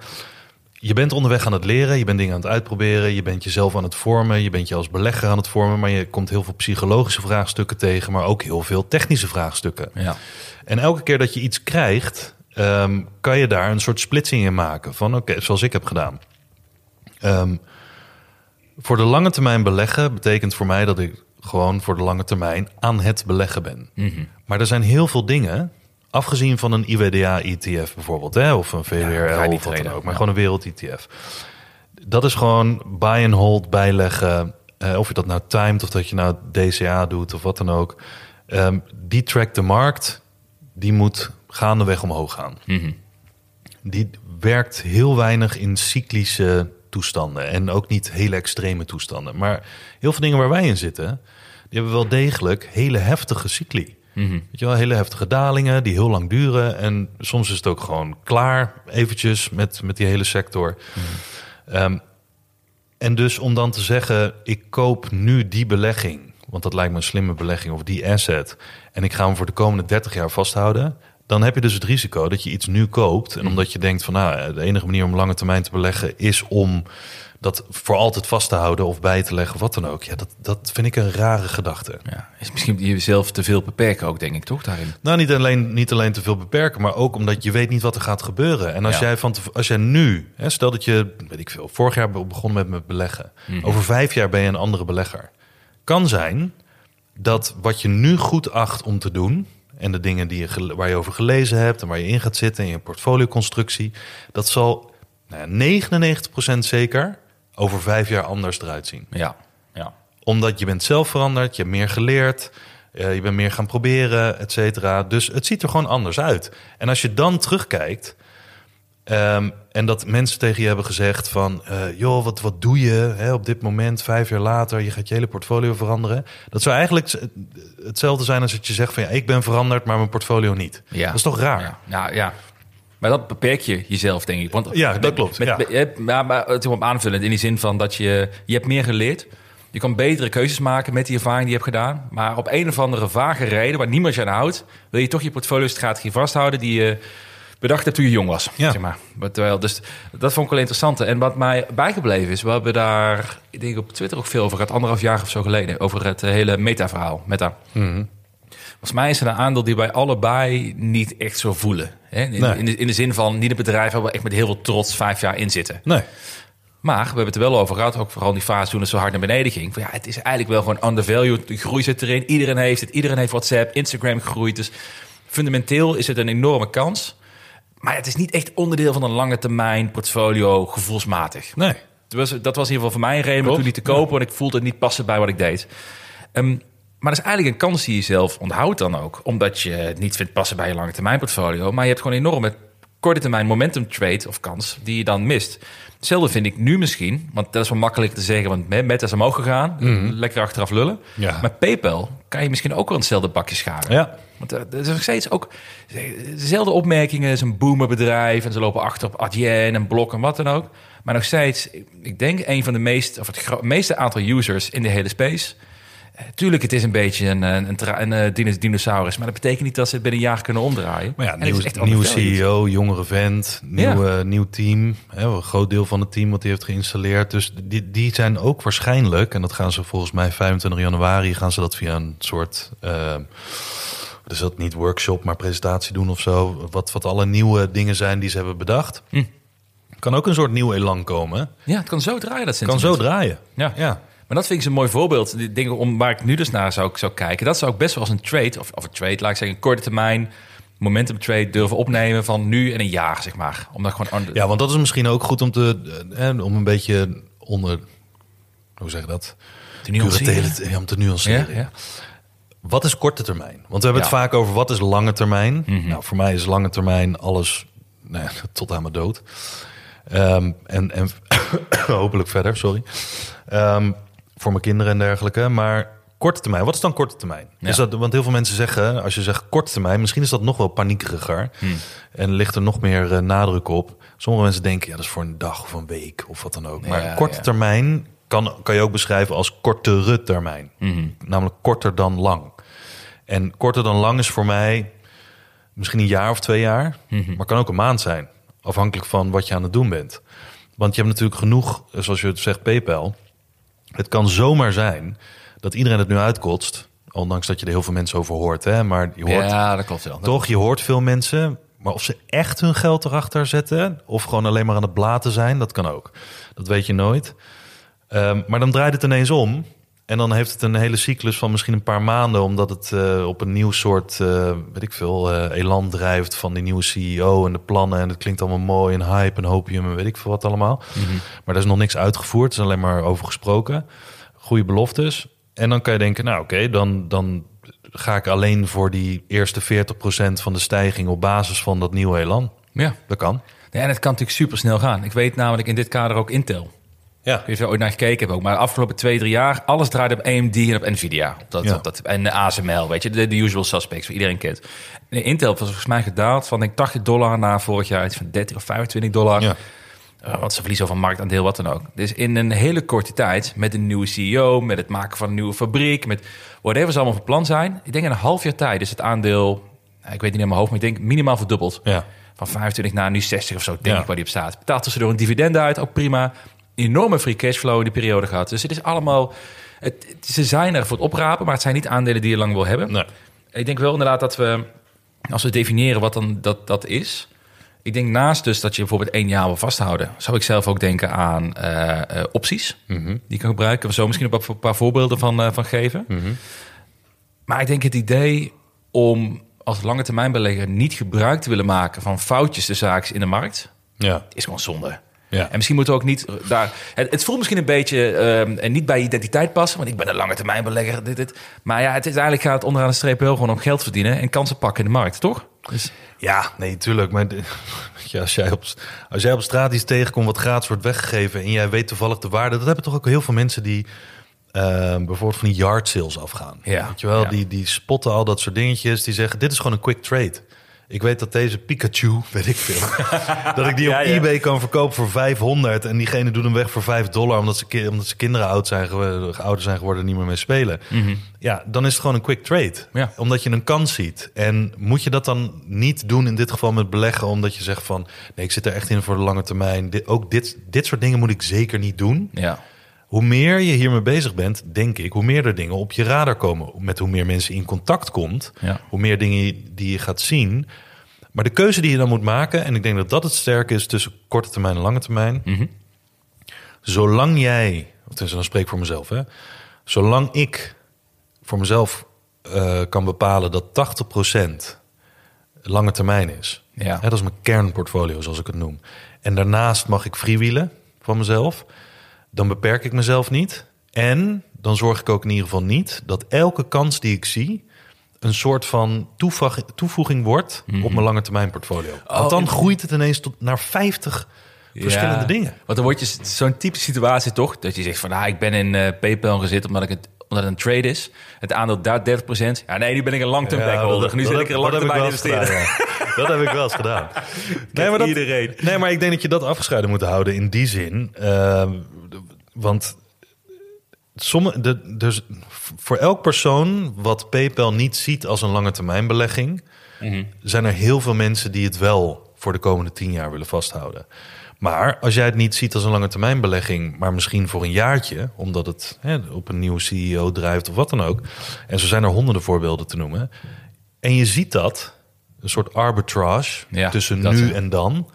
Je bent onderweg aan het leren, je bent dingen aan het uitproberen, je bent jezelf aan het vormen, je bent je als belegger aan het vormen, maar je komt heel veel psychologische vraagstukken tegen, maar ook heel veel technische vraagstukken. Ja. En elke keer dat je iets krijgt, ehm, kan je daar een soort splitsing in maken. Van oké, zoals ik heb gedaan. Ehm, voor de lange termijn beleggen betekent voor mij dat ik gewoon voor de lange termijn aan het beleggen ben. Maar er zijn heel veel dingen, afgezien van een IWDA-ETF bijvoorbeeld, hè, of een VWRL of wat dan ook, maar ja. gewoon een wereld-ETF. Dat is gewoon buy and hold, bijleggen. Eh, of je dat nou timed of dat je nou DCA doet of wat dan ook. Ehm, die trackt de markt, die moet gaandeweg omhoog gaan. Die werkt heel weinig in cyclische toestanden en ook niet hele extreme toestanden. Maar heel veel dingen waar wij in zitten, die hebben wel degelijk hele heftige cycli. Weet je wel, hele heftige dalingen die heel lang duren. En soms is het ook gewoon klaar, eventjes, met, met die hele sector. Ehm, en dus om dan te zeggen, ik koop nu die belegging, want dat lijkt me een slimme belegging, of die asset, en ik ga hem voor de komende 30 jaar vasthouden, dan heb je dus het risico dat je iets nu koopt. En omdat je denkt van, nou, de enige manier om lange termijn te beleggen is om dat voor altijd vast te houden of bij te leggen, wat dan ook. Ja, dat, dat vind ik een rare gedachte. Ja. Is misschien jezelf te veel beperken ook, denk ik, toch, daarin? Nou, niet alleen, niet alleen te veel beperken, maar ook omdat je weet niet wat er gaat gebeuren. En als, Ja. jij, van, als jij nu, hè, stel dat je, weet ik veel, vorig jaar be- begonnen met, met beleggen. Over vijf jaar ben je een andere belegger. Kan zijn dat wat je nu goed acht om te doen, en de dingen die je, waar je over gelezen hebt en waar je in gaat zitten in je portfolioconstructie, dat zal nou ja, 99% zeker over vijf jaar anders eruit zien Ja. ja. omdat je bent zelf veranderd, je hebt meer geleerd, eh, je bent meer gaan proberen, et cetera. Dus het ziet er gewoon anders uit. En als je dan terugkijkt, Ehm, en dat mensen tegen je hebben gezegd van... eh, joh, wat, wat doe je hè, op dit moment, vijf jaar later? Je gaat je hele portfolio veranderen. Dat zou eigenlijk hetzelfde zijn als dat je zegt van... ja, ik ben veranderd, maar mijn portfolio niet. Ja. Dat is toch raar? Ja, ja, ja. Maar dat beperk je jezelf, denk ik. Want Ja, dat met- klopt, Met, ja. met- maar, maar het is op aanvullend in die zin van dat je, je hebt meer geleerd. Je kan betere keuzes maken met die ervaring die je hebt gedaan. Maar op een of andere vage reden, waar niemand je aan houdt... wil je toch je portfolio-strategie vasthouden... die je bedacht hebt toen je jong was. Ja. Zeg maar. Terwijl, dus dat vond ik wel interessant. En wat mij bijgebleven is... we hebben daar, ik denk op Twitter ook veel over gehad... anderhalf jaar of zo geleden... over het eh, hele meta-verhaal. Meta. Volgens mij is het een aandeel die wij allebei niet echt zo voelen. Hè? In, Nee. in, de, in de zin van niet een bedrijf waar we echt met heel veel trots vijf jaar in zitten. Nee. Maar we hebben het er wel over gehad, ook vooral in die fase toen het zo hard naar beneden ging. Van, ja, het is eigenlijk wel gewoon undervalued. De groei zit erin. Iedereen heeft het. Iedereen heeft WhatsApp, Instagram gegroeid. Dus fundamenteel is het een enorme kans. Maar het is niet echt onderdeel van een lange termijn portfolio gevoelsmatig. Nee. Dat was, dat was in ieder geval voor mij een reden om toen niet te kopen. Want ik voelde het niet passen bij wat ik deed. Ehm, maar dat is eigenlijk een kans die je zelf onthoudt dan ook. Omdat je het niet vindt passen bij je lange termijn portfolio. Maar je hebt gewoon een enorme korte termijn momentum trade of kans die je dan mist. Hetzelfde vind ik nu misschien. Want dat is wel makkelijk te zeggen. Want met Meta is omhoog gegaan. Lekker achteraf lullen. Ja. Maar PayPal kan je misschien ook wel hetzelfde bakje scharen. Ja. Want er er is nog steeds ook dezelfde opmerkingen. Het is een boomerbedrijf en ze lopen achter op Adyen en Blok en wat dan ook. Maar nog steeds, ik denk een van de meest, of het meeste aantal users in de hele space. Eh, tuurlijk, het is een beetje een, een, een, eh, dino- dinosaurus, maar dat betekent niet dat ze het binnen een jaar kunnen omdraaien. Maar ja, nieuw, nieuwe. CEO, jongere vent, nieuw, nieuw team. Hè, een groot deel van het team wat hij heeft geïnstalleerd. Dus die, die zijn ook waarschijnlijk, en dat gaan ze volgens mij 25 januari, gaan ze dat via een soort, eh, is dat, niet workshop, maar presentatie doen of zo. Wat, wat alle nieuwe dingen zijn die ze hebben bedacht. Hm. Kan ook een soort nieuw elan komen. Ja, het kan zo draaien, dat Kan sentiment. zo draaien. Ja. Ja. Maar dat vind ik zo'n mooi voorbeeld. Die dingen om waar ik nu dus naar zou, zou kijken. Dat zou ik best wel als een trade, of, of een trade, laat ik zeggen, een korte termijn momentum trade durven opnemen van nu en een jaar, zeg maar. Omdat gewoon. Ja, want dat is misschien ook goed om te, eh, eh, om een beetje onder, hoe zeg je dat? te nuanceren. Ja, om te nuanceren. Ja, ja. Wat is korte termijn? Want we hebben het vaak over wat is lange termijn. Mhm. Nou, voor mij is lange termijn alles nou tot aan mijn dood. Ehm, en, en hopelijk verder, sorry. Ehm, voor mijn kinderen en dergelijke. Maar korte termijn, wat is dan korte termijn? Ja. Is dat, want heel veel mensen zeggen, als je zegt korte termijn, misschien is dat nog wel paniekeriger. En ligt er nog meer eh, nadruk op. Sommige mensen denken, ja, dat is voor een dag of een week of wat dan ook. Maar Ja, korte ja. termijn kan, kan je ook beschrijven als kortere termijn. Mhm. Namelijk korter dan lang. En korter dan lang is voor mij misschien een jaar of twee jaar, Mhm. maar kan ook een maand zijn. Afhankelijk van wat je aan het doen bent. Want je hebt natuurlijk genoeg, zoals je het zegt, PayPal. Het kan zomaar zijn dat iedereen het nu uitkotst. Ondanks dat je er heel veel mensen over hoort. Hè? Maar je hoort Ja, dat klopt wel. toch, je hoort veel mensen. Maar of ze echt hun geld erachter zetten. of gewoon alleen maar aan het blaten zijn, dat kan ook. Dat weet je nooit. Ehm, maar dan draait het ineens om. En dan heeft het een hele cyclus van misschien een paar maanden, omdat het eh, op een nieuw soort, eh, weet ik veel, eh, elan drijft van die nieuwe CEO en de plannen. En het klinkt allemaal mooi en hype en hopium en weet ik veel wat allemaal. Maar er is nog niks uitgevoerd, er is alleen maar over gesproken. Goede beloftes. En dan kan je denken, nou oké, dan, dan ga ik alleen voor die eerste 40% van de stijging op basis van dat nieuwe elan. Ja. Dat kan. Ja, en het kan natuurlijk super snel gaan. Ik weet namelijk in dit kader ook Intel. Ja. Ik weet ooit naar gekeken hebt ook. Maar de afgelopen twee, drie jaar, alles draait op AMD en op Nvidia. Op dat, Ja. op dat, en ASML, weet je, de, de usual suspects, die iedereen kent. En Intel was volgens mij gedaald van denk, ik, 80 dollar naar vorig jaar iets van 30 of 25 dollar. Ja. Uh, want ze verliezen van marktaandeel, wat dan ook. Dus in een hele korte tijd, met een nieuwe CEO, met het maken van een nieuwe fabriek, met whatever ze allemaal van plan zijn. Ik denk in een half jaar tijd is het aandeel, nou, ik weet niet in mijn hoofd, maar ik denk minimaal verdubbeld. Ja. Van 25 naar nu 60 of zo, denk Ja. ik waar die op staat. Betaalt tussendoor een dividend uit, ook prima. Enorme free cashflow in die periode gehad. Dus het is allemaal, het, ze zijn er voor het oprapen, maar het zijn niet aandelen die je lang wil hebben. Nee. Ik denk wel inderdaad dat we, als we definiëren wat dan dat, dat is. Ik denk naast dus dat je bijvoorbeeld één jaar wil vasthouden, zou ik zelf ook denken aan eh, eh, opties Mhm. die je kan gebruiken. We zo misschien een paar, paar voorbeelden van, eh, van geven. Mhm. Maar ik denk het idee om als lange termijn belegger niet gebruik te willen maken van foutjes de zaakjes in de markt, Ja. is gewoon zonde. Ja. En misschien moeten we ook niet daar. Het, het voelt misschien een beetje ehm, en niet bij identiteit passen, want ik ben een lange termijn belegger. Dit, dit. Maar ja, het is eigenlijk gaat het onderaan de streep heel gewoon om geld verdienen en kansen pakken in de markt, toch? Dus, Ja, nee, tuurlijk. Maar de- je, als, jij op, als jij op straat iets tegenkomt wat gratis wordt weggegeven... en jij weet toevallig de waarde... dat hebben toch ook heel veel mensen die eh, bijvoorbeeld van die yard sales afgaan. Ja, Weet je wel, ja. die, die spotten al dat soort dingetjes. Die zeggen, dit is gewoon een quick trade. Ik weet dat deze Pikachu, weet ik veel... dat ik die Ja, op ja. eBay kan verkopen voor 500... en diegene doet hem weg voor 5 dollar... omdat ze, omdat ze kinderen oud zijn, ouder zijn geworden en niet meer mee spelen. Ja, dan is het gewoon een quick trade. Ja. Omdat je een kans ziet. En moet je dat dan niet doen in dit geval met beleggen... omdat je zegt van, nee, ik zit er echt in voor de lange termijn. Dit, ook dit, dit soort dingen moet ik zeker niet doen. ja. Hoe meer je hiermee bezig bent, denk ik... hoe meer er dingen op je radar komen. Met hoe meer mensen in contact komt... Ja. hoe meer dingen die je gaat zien... Maar de keuze die je dan moet maken... en ik denk dat dat het sterke is tussen korte termijn en lange termijn... Mhm. zolang jij, of tenminste dan spreek ik voor mezelf... Hè, zolang ik voor mezelf eh, kan bepalen dat 80% lange termijn is... Ja. Hè, dat is mijn kernportfolio, zoals ik het noem... en daarnaast mag ik freewheelen van mezelf... dan beperk ik mezelf niet... en dan zorg ik ook in ieder geval niet... dat elke kans die ik zie een soort van toevoeg- toevoeging wordt op mijn lange termijn portfolio. Want dan groeit het ineens tot naar 50 verschillende dingen. Want dan word je zo'n type situatie toch, dat je zegt van, ah, ik ben in eh, PayPal gezet omdat ik het omdat het een trade is. Het aandeel daar 30%. Ja, nee, nu ben ik een long-term Ja, backholder. Nu zit ik er lang eens investeren. gedaan, ja. Dat heb ik wel eens gedaan. Nee maar, dat, iedereen. nee, maar ik denk dat je dat afgescheiden moet houden in die zin. Ehm, want sommige, de, dus voor elk persoon wat PayPal niet ziet als een lange termijn belegging... zijn er heel veel mensen die het wel voor de komende tien jaar willen vasthouden. Maar als jij het niet ziet als een lange termijn belegging, maar misschien voor een jaartje, omdat het hè, op een nieuwe CEO drijft of wat dan ook. En zo zijn er honderden voorbeelden te noemen. En je ziet dat, een soort arbitrage Ja, tussen nu en dan.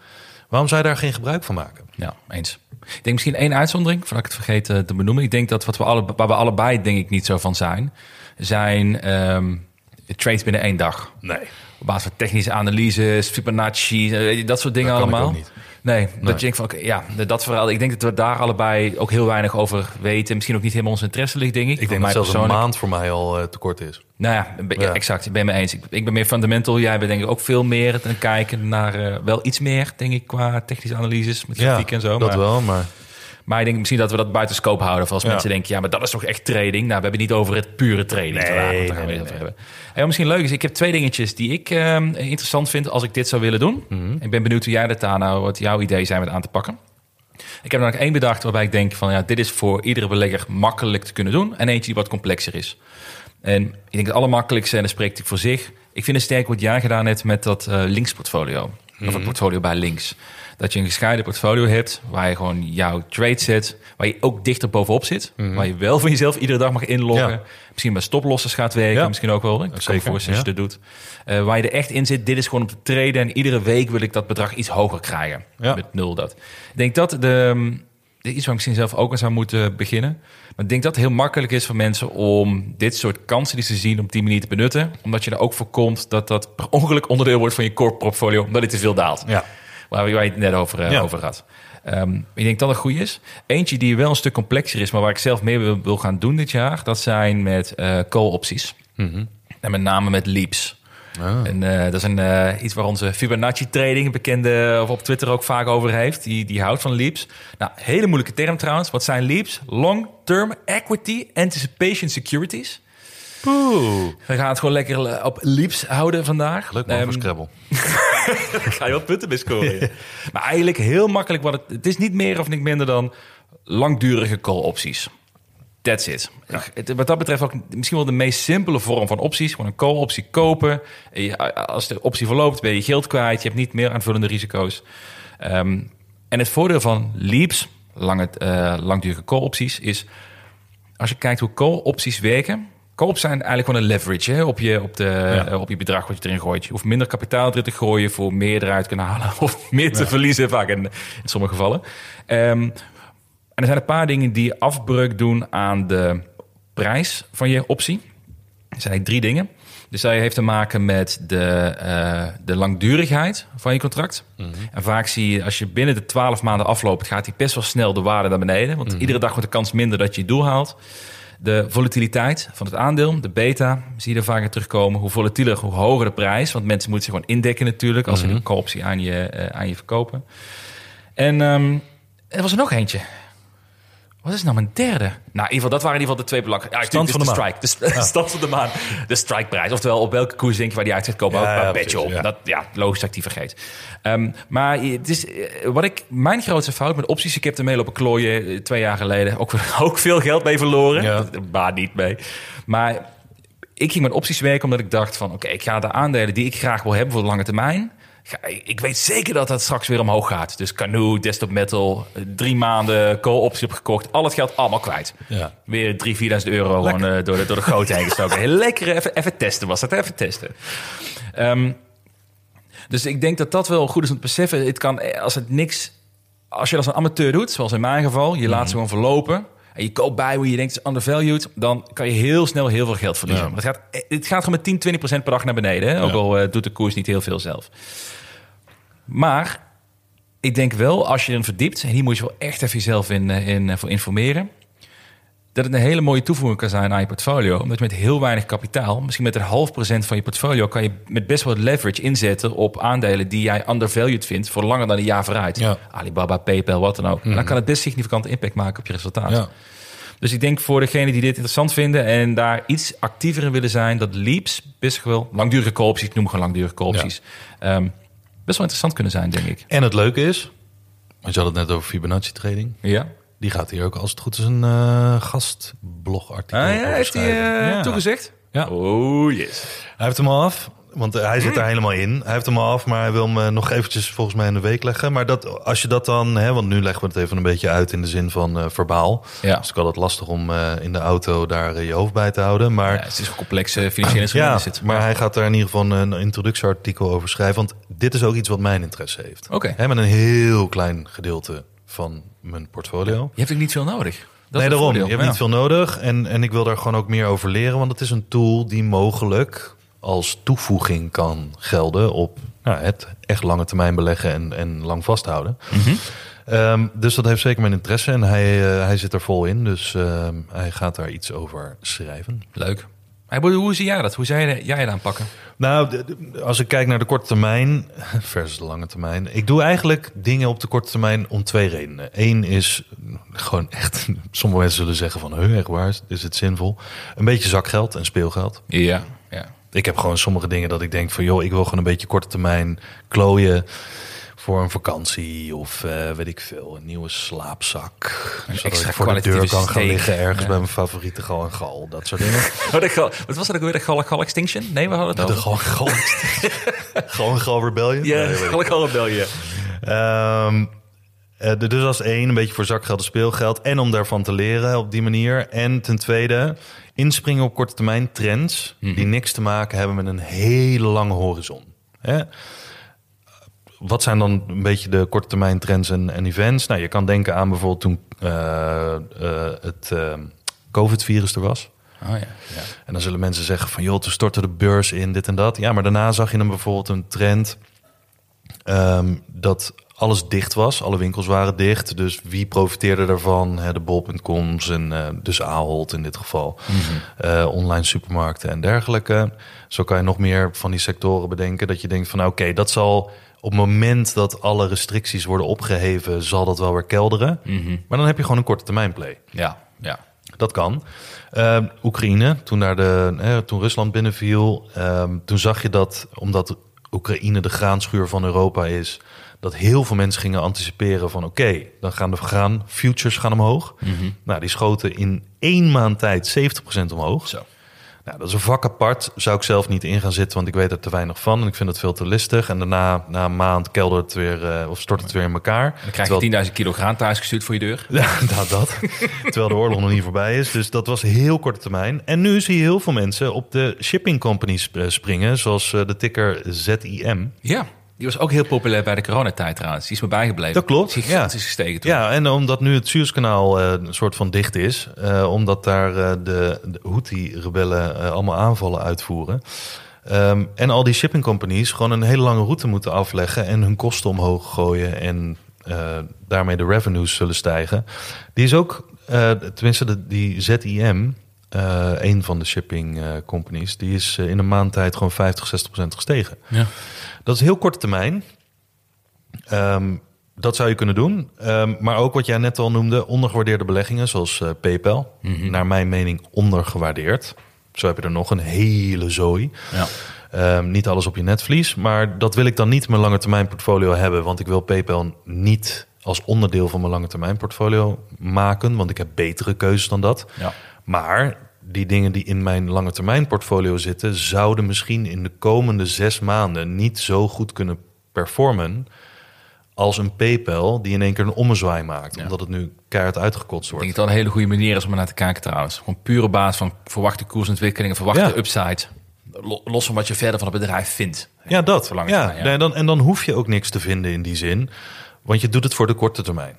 Waarom zou je daar geen gebruik van maken? Ja, eens. Ik denk misschien één uitzondering, voordat ik het vergeet eh, te benoemen. Ik denk dat wat we alle, waar we allebei denk ik niet zo van zijn, zijn ehm, trades binnen één dag. Nee. Op basis van technische analyses, Fibonacci, eh, dat soort dingen Dat kan ik allemaal. ook niet. Nee, dat je denkt van, ja, dat vooral. Ik denk dat we daar allebei ook heel weinig over weten. Misschien ook niet helemaal ons interesse ligt, denk ik. Ik denk dat mij zelfs een maand voor mij al eh, te kort is. Nou ja, ben- ja, Ja. exact. Ik ben me eens. Ik, ik ben meer fundamental. Jij bent denk ik ook veel meer het kijken naar eh, wel iets meer, denk ik, qua technische analyses met grafiek en zo. dat maar, wel, maar... maar ik denk misschien dat we dat buiten scope houden. Voor als Ja. mensen denken, ja, maar dat is toch echt trading? Nou, we hebben het niet over het pure trading. Nee, gaan we nee, het over hebben. En misschien leuk is, ik heb twee dingetjes die ik eh, interessant vind als ik dit zou willen doen. Mhm. Ik ben benieuwd hoe jij dat daar nou, wat jouw idee zijn met aan te pakken. Ik heb er nog één bedacht waarbij ik denk van ja, dit is voor iedere belegger makkelijk te kunnen doen. En eentje die wat complexer is. En ik denk het allermakkelijkste, en dat spreekt ik voor zich. Ik vind het sterk wat jij gedaan hebt met dat eh links portfolio. Of het portfolio bij links. Dat je een gescheiden portfolio hebt waar je gewoon jouw trade zet. Waar je ook dichter bovenop zit. Waar je wel van jezelf iedere dag mag inloggen. Ja. Misschien bij stoplossers gaat werken. Ja. Misschien ook wel. Ik kan me voorstellen als je dat doet. Eh, waar je er echt in zit. Dit is gewoon om te traden. En iedere week wil ik dat bedrag iets hoger krijgen. Ja. Met nul dat. Ik denk dat de, de iets waar ik misschien zelf ook aan zou moeten beginnen. Maar ik denk dat het heel makkelijk is voor mensen om dit soort kansen die ze zien op die manier te benutten. Omdat je er ook voorkomt dat dat per ongeluk onderdeel wordt van je core portfolio. Omdat het te veel daalt. Ja. Waar, waar je het net over, eh, Ja. over had. Ehm, ik denk dat het goed is. Eentje die wel een stuk complexer is, maar waar ik zelf mee wil, wil gaan doen dit jaar. Dat zijn met eh call-opties. En met name met leaps. Ah. En eh, dat is een, iets waar onze Fibonacci trading, bekende of op Twitter ook vaak over heeft. Die, die houdt van leaps. Nou, hele moeilijke term trouwens. Wat zijn leaps? Long-term equity anticipation securities. We gaan het gewoon lekker op leaps houden vandaag. Leuk man Ehm, voor Scrabble. ga je wat punten mee scoren. ja. maar eigenlijk heel makkelijk. Wat het, het is niet meer of niet minder dan langdurige call opties. That's it. Wat dat betreft ook misschien wel de meest simpele vorm van opties. Gewoon een call optie kopen. Als de optie verloopt ben je geld kwijt. Je hebt niet meer aanvullende risico's. Ehm, en het voordeel van leaps, lange, eh, langdurige call opties, is als je kijkt hoe call opties werken. Opties zijn eigenlijk gewoon een leverage hè, op, je, op, de, eh, op je bedrag wat je erin gooit. Je hoeft minder kapitaal erin te gooien voor meer eruit kunnen halen. Of meer te verliezen vaak in, in sommige gevallen. Ehm, en er zijn een paar dingen die afbreuk doen aan de prijs van je optie. Er zijn eigenlijk drie dingen. Dus dat heeft te maken met de, eh, de langdurigheid van je contract. En vaak zie je, als je binnen de 12 maanden afloopt, gaat die best wel snel de waarde naar beneden. Want iedere dag wordt de kans minder dat je je doel haalt. De volatiliteit van het aandeel, de beta, zie je er vaker terugkomen. Hoe volatieler, hoe hoger de prijs. Want mensen moeten zich gewoon indekken natuurlijk als ze Mhm. een koopoptie aan je, eh, aan je verkopen. En ehm, er was er nog eentje. Wat is nou mijn derde? Nou, in ieder geval, dat waren in ieder geval de twee belangrijke. Ja, Stand van dus de strike. De stand van de maan. De strikeprijs. Oftewel, op welke koers denk je waar die uit gaat komen? Ja, ook ja, een beetje op. ja. Dat, ja, logisch dat ik die vergeet. Ehm, maar het is, eh, wat ik, mijn grootste fout met opties, ik heb ermee lopen klooien eh, twee jaar geleden. Ook, ook veel geld mee verloren. Ja. Maar niet mee. Maar ik ging met opties werken omdat ik dacht van... oké, ik ga de aandelen die ik graag wil hebben voor de lange termijn... ik weet zeker dat dat straks weer omhoog gaat. Dus Canoe, Desktop Metal, eh, drie maanden co-optie opgekocht. Al het geld allemaal kwijt. Ja. Weer 3.000, 4.000 euro gewoon, eh, door, de, door de grote heen gestoken. Heel lekker, even, even testen was dat, even testen. Ehm, dus ik denk dat dat wel goed is om te beseffen. Het kan, eh, als het niks... Als je dat als een amateur doet, zoals in mijn geval... je laat ze gewoon verlopen... en je koopt bij hoe je denkt het is undervalued... dan kan je heel snel heel veel geld verliezen. Ja. Maar het, gaat, eh, het gaat gewoon met 10, 20 procent per dag naar beneden. Hè? Ook Ja. al eh, doet de koers niet heel veel zelf. Maar ik denk wel, als je erin verdiept... en hier moet je wel echt even jezelf in, eh, in, eh, voor informeren... dat het een hele mooie toevoeging kan zijn aan je portfolio. Omdat je met heel weinig kapitaal... misschien met een half procent van je portfolio... kan je met best wel leverage inzetten op aandelen... die jij undervalued vindt voor langer dan een jaar vooruit. Ja. Alibaba, PayPal, wat dan ook. Dan kan het best significante impact maken op je resultaat. Ja. Dus ik denk voor degenen die dit interessant vinden... en daar iets actiever in willen zijn... dat Leaps best wel langdurige koopties... ik noem gewoon langdurige koopties... ehm, best wel interessant kunnen zijn, denk ik. En het leuke is, want je had het net over Fibonacci trading. Ja. Die gaat hier ook als het goed is een eh gastblogartikel Ah, ja, over heeft hij eh, Ja. toegezegd? Ja. Oh, yes. Hij heeft hem al af, want eh, hij zit er helemaal in. Hij heeft hem al af, maar hij wil hem eh, nog eventjes volgens mij in de week leggen. Maar dat, als je dat dan, hè, want nu leggen we het even een beetje uit in de zin van eh, verbaal. Ja. Dus ik had het lastig om in de auto daar je hoofd bij te houden. Maar Ja, het is een complexe financiële ja, maar hij gaat daar in ieder geval een introductieartikel over schrijven. Want dit is ook iets wat mijn interesse heeft. Oké. Met een heel klein gedeelte van mijn portfolio. Je hebt ook niet veel nodig. Dat nee, daarom. voordeel. Je hebt Ja. niet veel nodig. En, en ik wil daar gewoon ook meer over leren. Want het is een tool die mogelijk als toevoeging kan gelden op nou, het echt lange termijn beleggen en, en lang vasthouden. Mhm. Ehm, dus dat heeft zeker mijn interesse en hij, eh, hij zit er vol in. Dus ehm, hij gaat daar iets over schrijven. Leuk. Hoe zie jij dat? Hoe zou jij, jij het aanpakken? Nou, als ik kijk naar de korte termijn versus de lange termijn. Ik doe eigenlijk dingen op de korte termijn om twee redenen. Eén is gewoon echt, sommige mensen zullen zeggen van, "Huh, echt waar, is het zinvol? Een beetje zakgeld en speelgeld. Ja. ja. Ik heb gewoon sommige dingen dat ik denk van, joh, ik wil gewoon een beetje korte termijn klooien voor een vakantie of eh, weet ik veel, een nieuwe slaapzak. Zodat extra ik voor de deur kan gaan liggen ergens Ja. bij mijn favoriete gal en gal, dat soort dingen. Oh, de gal- wat was dat ook weer? De Gal Gal Extinction? Nee, we hadden het De gal gal. Rebellion? Ja, Nee, de weet ik Gal Gal Rebellion. Eh, dus als één, een beetje voor zakgeld en speelgeld. En om daarvan te leren op die manier. En ten tweede, inspringen op korte termijn trends... die niks te maken hebben met een hele lange horizon. Hè? Wat zijn dan een beetje de korte termijn trends en, en events? Nou, je kan denken aan bijvoorbeeld toen eh, eh, het COVID-virus er was. Oh ja. ja. En dan zullen mensen zeggen van... joh, toen stortte de beurs in, dit en dat. Ja, maar daarna zag je dan bijvoorbeeld een trend... ehm, dat alles dicht was. Alle winkels waren dicht. Dus wie profiteerde daarvan? De bol.coms en eh, dus Ahold in dit geval. Eh, online supermarkten en dergelijke. Zo kan je nog meer van die sectoren bedenken... dat je denkt van nou, oké, dat zal... Op het moment dat alle restricties worden opgeheven, zal dat wel weer kelderen. Maar dan heb je gewoon een korte termijn play. Ja, ja. Dat kan. Ehm, Oekraïne, toen, daar de, toen Rusland binnenviel, ehm, toen zag je dat, omdat Oekraïne de graanschuur van Europa is, dat heel veel mensen gingen anticiperen van oké, dan gaan de graan futures gaan omhoog. Nou, die schoten in één maand tijd 70% omhoog. Zo. Nou, dat is een vak apart. Zou ik zelf niet in gaan zitten, want ik weet er te weinig van. En ik vind het veel te listig. En daarna, na een maand, keldert het weer, eh, of stort het weer in elkaar. Dan krijg Terwijl- je 10.000 kilo graan thuis gestuurd voor je deur. ja, dat, dat. Terwijl de oorlog nog niet voorbij is. Dus dat was heel korte termijn. En nu zie je heel veel mensen op de shipping companies eh, springen. Zoals eh, de ticker ZIM. Ja. Die was ook heel populair bij de coronatijd trouwens. Die is me bijgebleven. Dat klopt, Die is gestegen toen. Ja, en omdat nu het Suezkanaal eh, een soort van dicht is. eh, omdat daar eh, de, de Houthi-rebellen allemaal aanvallen uitvoeren. Ehm, en al die shipping companies gewoon een hele lange route moeten afleggen. En hun kosten omhoog gooien. En daarmee de revenues zullen stijgen. Die is ook, tenminste de, die ZIM, eh, een van de shipping eh, companies, die is eh, in een maand tijd gewoon 50, 60 procent gestegen. Ja. Dat is heel korte termijn. Ehm, dat zou je kunnen doen. Ehm, maar ook wat jij net al noemde, ondergewaardeerde beleggingen zoals PayPal. Naar mijn mening ondergewaardeerd. Zo heb je er nog een hele zooi. Ja. Ehm, niet alles op je netvlies, maar dat wil ik dan niet in mijn lange termijn portfolio hebben, want ik wil PayPal niet als onderdeel van mijn lange termijn portfolio maken, want ik heb betere keuzes dan dat. Ja. Maar die dingen die in mijn lange termijn portfolio zitten, zouden misschien in de komende zes maanden niet zo goed kunnen performen als een PayPal die in één keer een ommezwaai maakt, Ja. omdat het nu keihard uitgekotst Ik wordt. denk dat dat een hele goede manier is om er naar te kijken trouwens. Gewoon pure basis van verwachte koersontwikkelingen, verwachte Ja. upside. Lo- Los van wat je verder van het bedrijf vindt. Ja, dat. Ja. termijn, ja. Nee, dan, en dan hoef je ook niks te vinden in die zin. Want je doet het voor de korte termijn.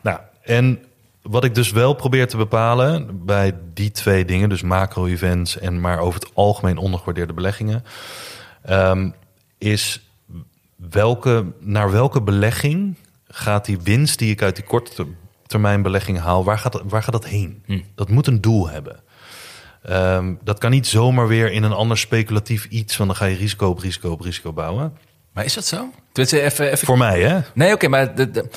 Nou, en wat ik dus wel probeer te bepalen bij die twee dingen, dus macro-events en maar over het algemeen ondergewaardeerde beleggingen, ehm, is welke, naar welke belegging gaat die winst die ik uit die korte ter- termijn belegging haal, waar gaat, dat- waar gaat dat heen? Hm. Dat moet een doel hebben. Ehm, dat kan niet zomaar weer in een ander speculatief iets, want dan ga je risico op risico op risico bouwen. Maar is dat zo? Even, even Voor mij, hè? Nee, oké, maar de, de-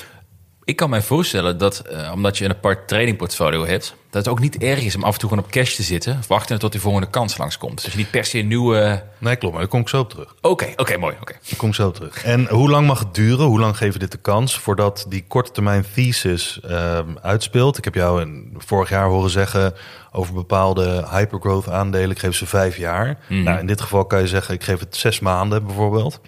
ik kan mij voorstellen dat, eh, omdat je een apart trading portfolio hebt, dat het ook niet erg is om af en toe gewoon op cash te zitten, wachten tot die volgende kans langskomt. Dus je niet per se een nieuwe. Nee, klopt, maar daar kom ik zo op terug. Oké, oké, mooi, oké. Ik kom zo terug. En hoe lang mag het duren? Hoe lang geven dit de kans voordat die korte termijn thesis ehm, uitspeelt? Ik heb jou vorig jaar horen zeggen over bepaalde hypergrowth aandelen. Ik geef ze vijf jaar. Nou, in dit geval kan je zeggen, ik geef het zes maanden bijvoorbeeld.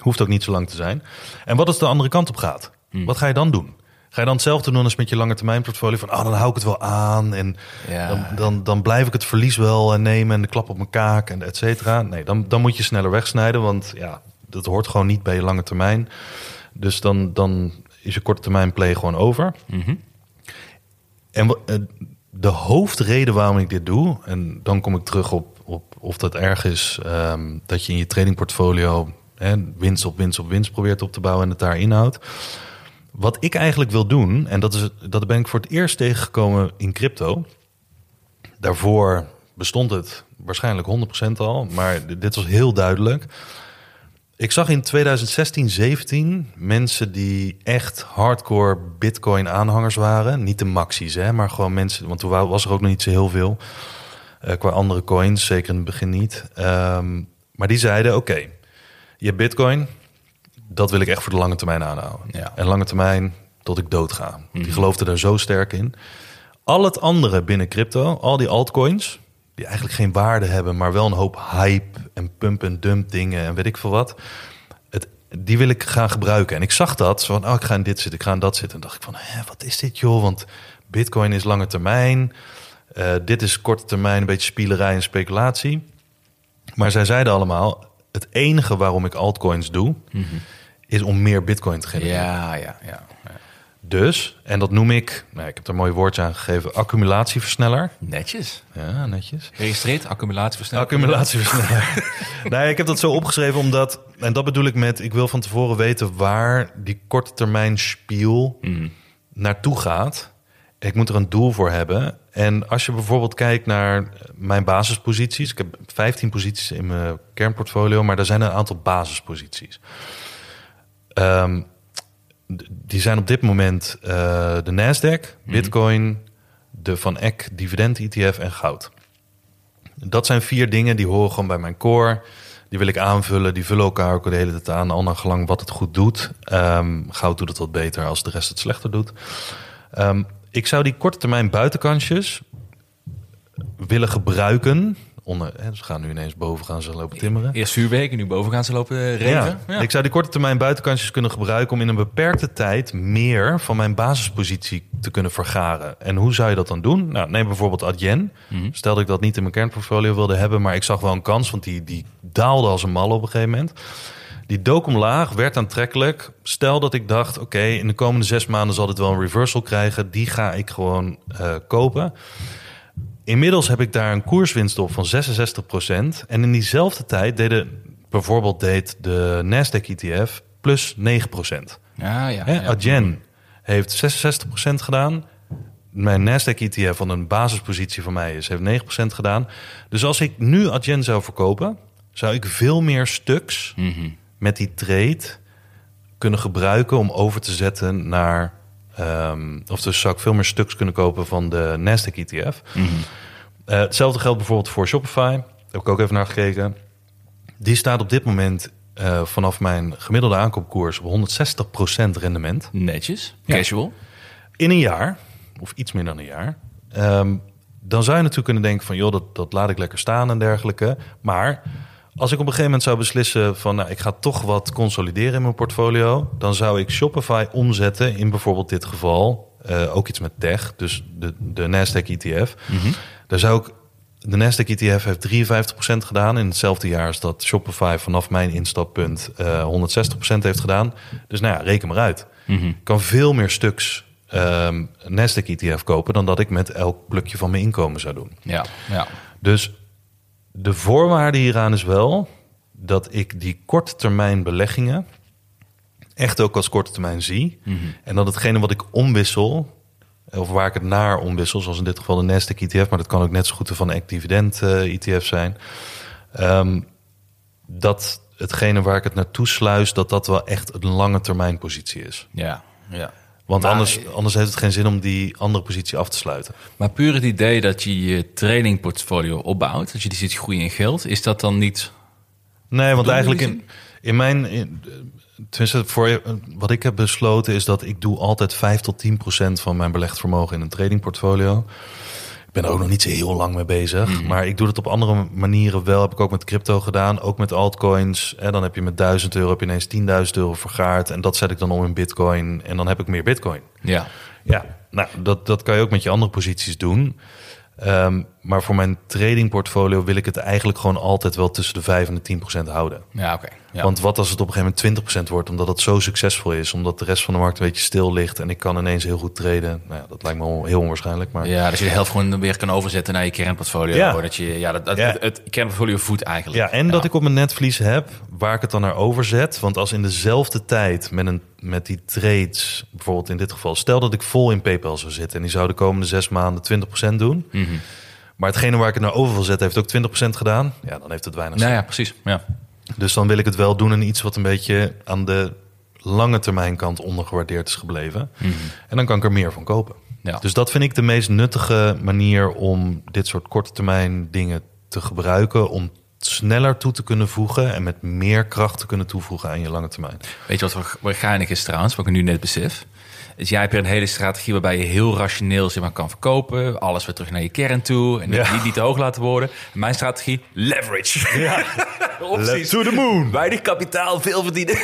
Hoeft ook niet zo lang te zijn. En wat als de andere kant op gaat? Wat ga je dan doen? Ga je dan hetzelfde doen als met je lange termijn portfolio? Van, ah, dan hou ik het wel aan en Ja. dan, dan, dan blijf ik het verlies wel eh, nemen en de klap op mijn kaak en et cetera. Nee, dan, dan moet je sneller wegsnijden, want ja, dat hoort gewoon niet bij je lange termijn. Dus dan, dan is je korte termijn play gewoon over. En wa- eh, de hoofdreden waarom ik dit doe, en dan kom ik terug op, op of dat erg is ehm, dat je in je tradingportfolio hè, winst op winst op winst probeert op te bouwen en het daar inhoudt. Wat ik eigenlijk wil doen, en dat, is, dat ben ik voor het eerst tegengekomen in crypto. Daarvoor bestond het waarschijnlijk 100% al, maar dit was heel duidelijk. Ik zag in 2016, 17 mensen die echt hardcore Bitcoin-aanhangers waren. Niet de maxies, hè, maar gewoon mensen. Want toen wa- was er ook nog niet zo heel veel eh, qua andere coins, zeker in het begin niet. Ehm, maar die zeiden: Oké, je hebt Bitcoin, dat wil ik echt voor de lange termijn aanhouden. Ja. En lange termijn tot ik dood ga. Die geloofden er zo sterk in. Al het andere binnen crypto, al die altcoins, die eigenlijk geen waarde hebben, maar wel een hoop hype en pump en dump dingen en weet ik veel wat. Het, die wil ik gaan gebruiken. En ik zag dat, zo van, oh, ik ga in dit zitten, ik ga in dat zitten. En dacht ik van, hè, wat is dit joh? Want bitcoin is lange termijn. Eh, dit is korte termijn, een beetje spielerij en speculatie. Maar zij zeiden allemaal, het enige waarom ik altcoins doe, is om meer bitcoin te genereren. Ja, ja, ja. ja. Dus, en dat noem ik, nou, ik heb er een mooi woordje aan gegeven, accumulatieversneller. Netjes. Ja, netjes. Geregistreerd, accumulatieversnelling. Accumulatieversneller. nee, ik heb dat zo opgeschreven omdat, en dat bedoel ik met, ik wil van tevoren weten waar die korte termijn spiel naartoe gaat. Ik moet er een doel voor hebben. En als je bijvoorbeeld kijkt naar mijn basisposities, ik heb 15 posities in mijn kernportfolio, maar er zijn een aantal basisposities. Ehm, die zijn op dit moment eh, de Nasdaq, Bitcoin, de Van Eck dividend ETF en goud. Dat zijn vier dingen die horen gewoon bij mijn core. Die wil ik aanvullen. Die vullen elkaar ook de hele tijd aan. Al naar gelang wat het goed doet. Ehm, goud doet het wat beter als de rest het slechter doet. Ehm, ik zou die korte termijn buitenkansjes willen gebruiken. Onder, hè, ze gaan nu ineens boven gaan ze lopen timmeren. Eerst vuurwerk en nu boven gaan ze lopen reven. Ja. Ik zou die korte termijn buitenkansjes kunnen gebruiken om in een beperkte tijd meer van mijn basispositie te kunnen vergaren. En hoe zou je dat dan doen? Nou, neem bijvoorbeeld Adyen. Stel dat ik dat niet in mijn kernportfolio wilde hebben, maar ik zag wel een kans, want die, die daalde als een mal op een gegeven moment. Die dook omlaag, werd aantrekkelijk. Stel dat ik dacht, oké, in de komende zes maanden zal dit wel een reversal krijgen. Die ga ik gewoon eh, kopen. Inmiddels heb ik daar een koerswinst op van 66%. En in diezelfde tijd deden, bijvoorbeeld deed de Nasdaq ETF plus 9%. Ja, ja. Ja. Adyen heeft 66% gedaan. mijn Nasdaq ETF van een basispositie van mij is, heeft 9% gedaan. Dus als ik nu Adyen zou verkopen, zou ik veel meer stuks met die trade kunnen gebruiken om over te zetten naar. Ehm, of dus zou ik veel meer stuks kunnen kopen van de Nasdaq ETF. Eh, hetzelfde geldt bijvoorbeeld voor Shopify. Daar heb ik ook even naar gekeken. Die staat op dit moment eh, vanaf mijn gemiddelde aankoopkoers op 160% rendement Netjes. Ja. Casual. in een jaar, of iets meer dan een jaar, ehm, dan zou je natuurlijk kunnen denken van, joh, dat, dat laat ik lekker staan en dergelijke. Maar als ik op een gegeven moment zou beslissen van, nou, ik ga toch wat consolideren in mijn portfolio, dan zou ik Shopify omzetten in bijvoorbeeld dit geval eh, ook iets met tech, dus de, de Nasdaq ETF. Daar zou ik de Nasdaq ETF heeft 53% gedaan in hetzelfde jaar als dat Shopify vanaf mijn instappunt eh 160% heeft gedaan. Dus nou ja, reken maar uit. Ik kan veel meer stuks ehm Nasdaq ETF kopen dan dat ik met elk plukje van mijn inkomen zou doen. Ja, ja. Dus de voorwaarde hieraan is wel dat ik die korte termijn beleggingen echt ook als korte termijn zie. En dat hetgene wat ik omwissel, of waar ik het naar omwissel, zoals in dit geval de Nasdaq ETF, maar dat kan ook net zo goed de van Act Dividend eh, ETF zijn. ehm, dat hetgene waar ik het naartoe sluis, dat dat wel echt een lange termijn positie is. ja, ja. Want Maar- anders, anders heeft het geen zin om die andere positie af te sluiten. Maar puur het idee dat je je trainingportfolio opbouwt, dat je die ziet groeien in geld, is dat dan niet... Nee, want eigenlijk in, in mijn... In, tenminste, voor, wat ik heb besloten is dat ik doe altijd 5 tot 10 procent van mijn belegd vermogen in een tradingportfolio. Ik ben er ook nog niet zo heel lang mee bezig. Maar ik doe het op andere manieren wel. Heb ik ook met crypto gedaan. Ook met altcoins. En dan heb je met 1000 euro heb je ineens 10.000 euro vergaard. En dat zet ik dan om in bitcoin. En dan heb ik meer bitcoin. Ja, Ja, nou, dat, dat kan je ook met je andere posities doen. Ehm, maar voor mijn tradingportfolio wil ik het eigenlijk gewoon altijd wel tussen de 5 en de 10 procent houden. ja oké. Ja. Want wat als het op een gegeven moment 20% wordt, omdat het zo succesvol is, omdat de rest van de markt een beetje stil ligt en ik kan ineens heel goed traden. Nou ja, dat lijkt me heel onwaarschijnlijk. Maar Ja, dat je de helft gewoon weer kan overzetten naar je kernportfolio. Ja. Dat je, ja, dat, dat, Ja. Het, het kernportfolio voedt eigenlijk. Ja, en dat ik op mijn netvlies heb waar ik het dan naar overzet. Want als in dezelfde tijd met, een, met die trades, bijvoorbeeld in dit geval, stel dat ik vol in PayPal zou zitten en die zou de komende zes maanden 20% doen. Mhm. Maar hetgene waar ik het naar over wil zetten, heeft ook 20% gedaan. Ja, dan heeft het weinig zin. Nou ja, precies. Ja. Dus dan wil ik het wel doen in iets wat een beetje aan de lange termijn kant ondergewaardeerd is gebleven. En dan kan ik er meer van kopen. Ja. Dus dat vind ik de meest nuttige manier om dit soort korte termijn dingen te gebruiken. Om sneller toe te kunnen voegen en met meer kracht te kunnen toevoegen aan je lange termijn. Weet je wat geinig is trouwens, wat ik nu net besef? Is jij hebt hier een hele strategie waarbij je heel rationeel zeg maar, kan verkopen. Alles weer terug naar je kern toe. En Ja. niet, niet te hoog laten worden. Mijn strategie, leverage. Ja. Opties. to the moon. Weinig kapitaal, veel verdienen.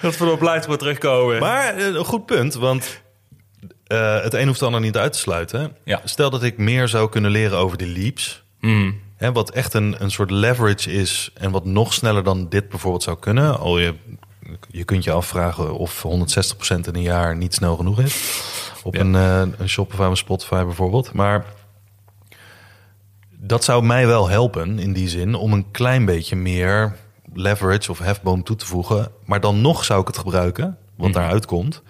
dat voor op blijft maar terugkomen. Maar eh, een goed punt, want eh, het een hoeft het ander niet uit te sluiten. Ja. Stel dat ik meer zou kunnen leren over die leaps. Hè, wat echt een, een soort leverage is en wat nog sneller dan dit bijvoorbeeld zou kunnen. Al je, je kunt je afvragen of 160% in een jaar niet snel genoeg is. Op Ja. een, eh, een Shopify of een Spotify bijvoorbeeld. Maar dat zou mij wel helpen in die zin om een klein beetje meer leverage of hefboom toe te voegen. Maar dan nog zou ik het gebruiken, wat daaruit komt,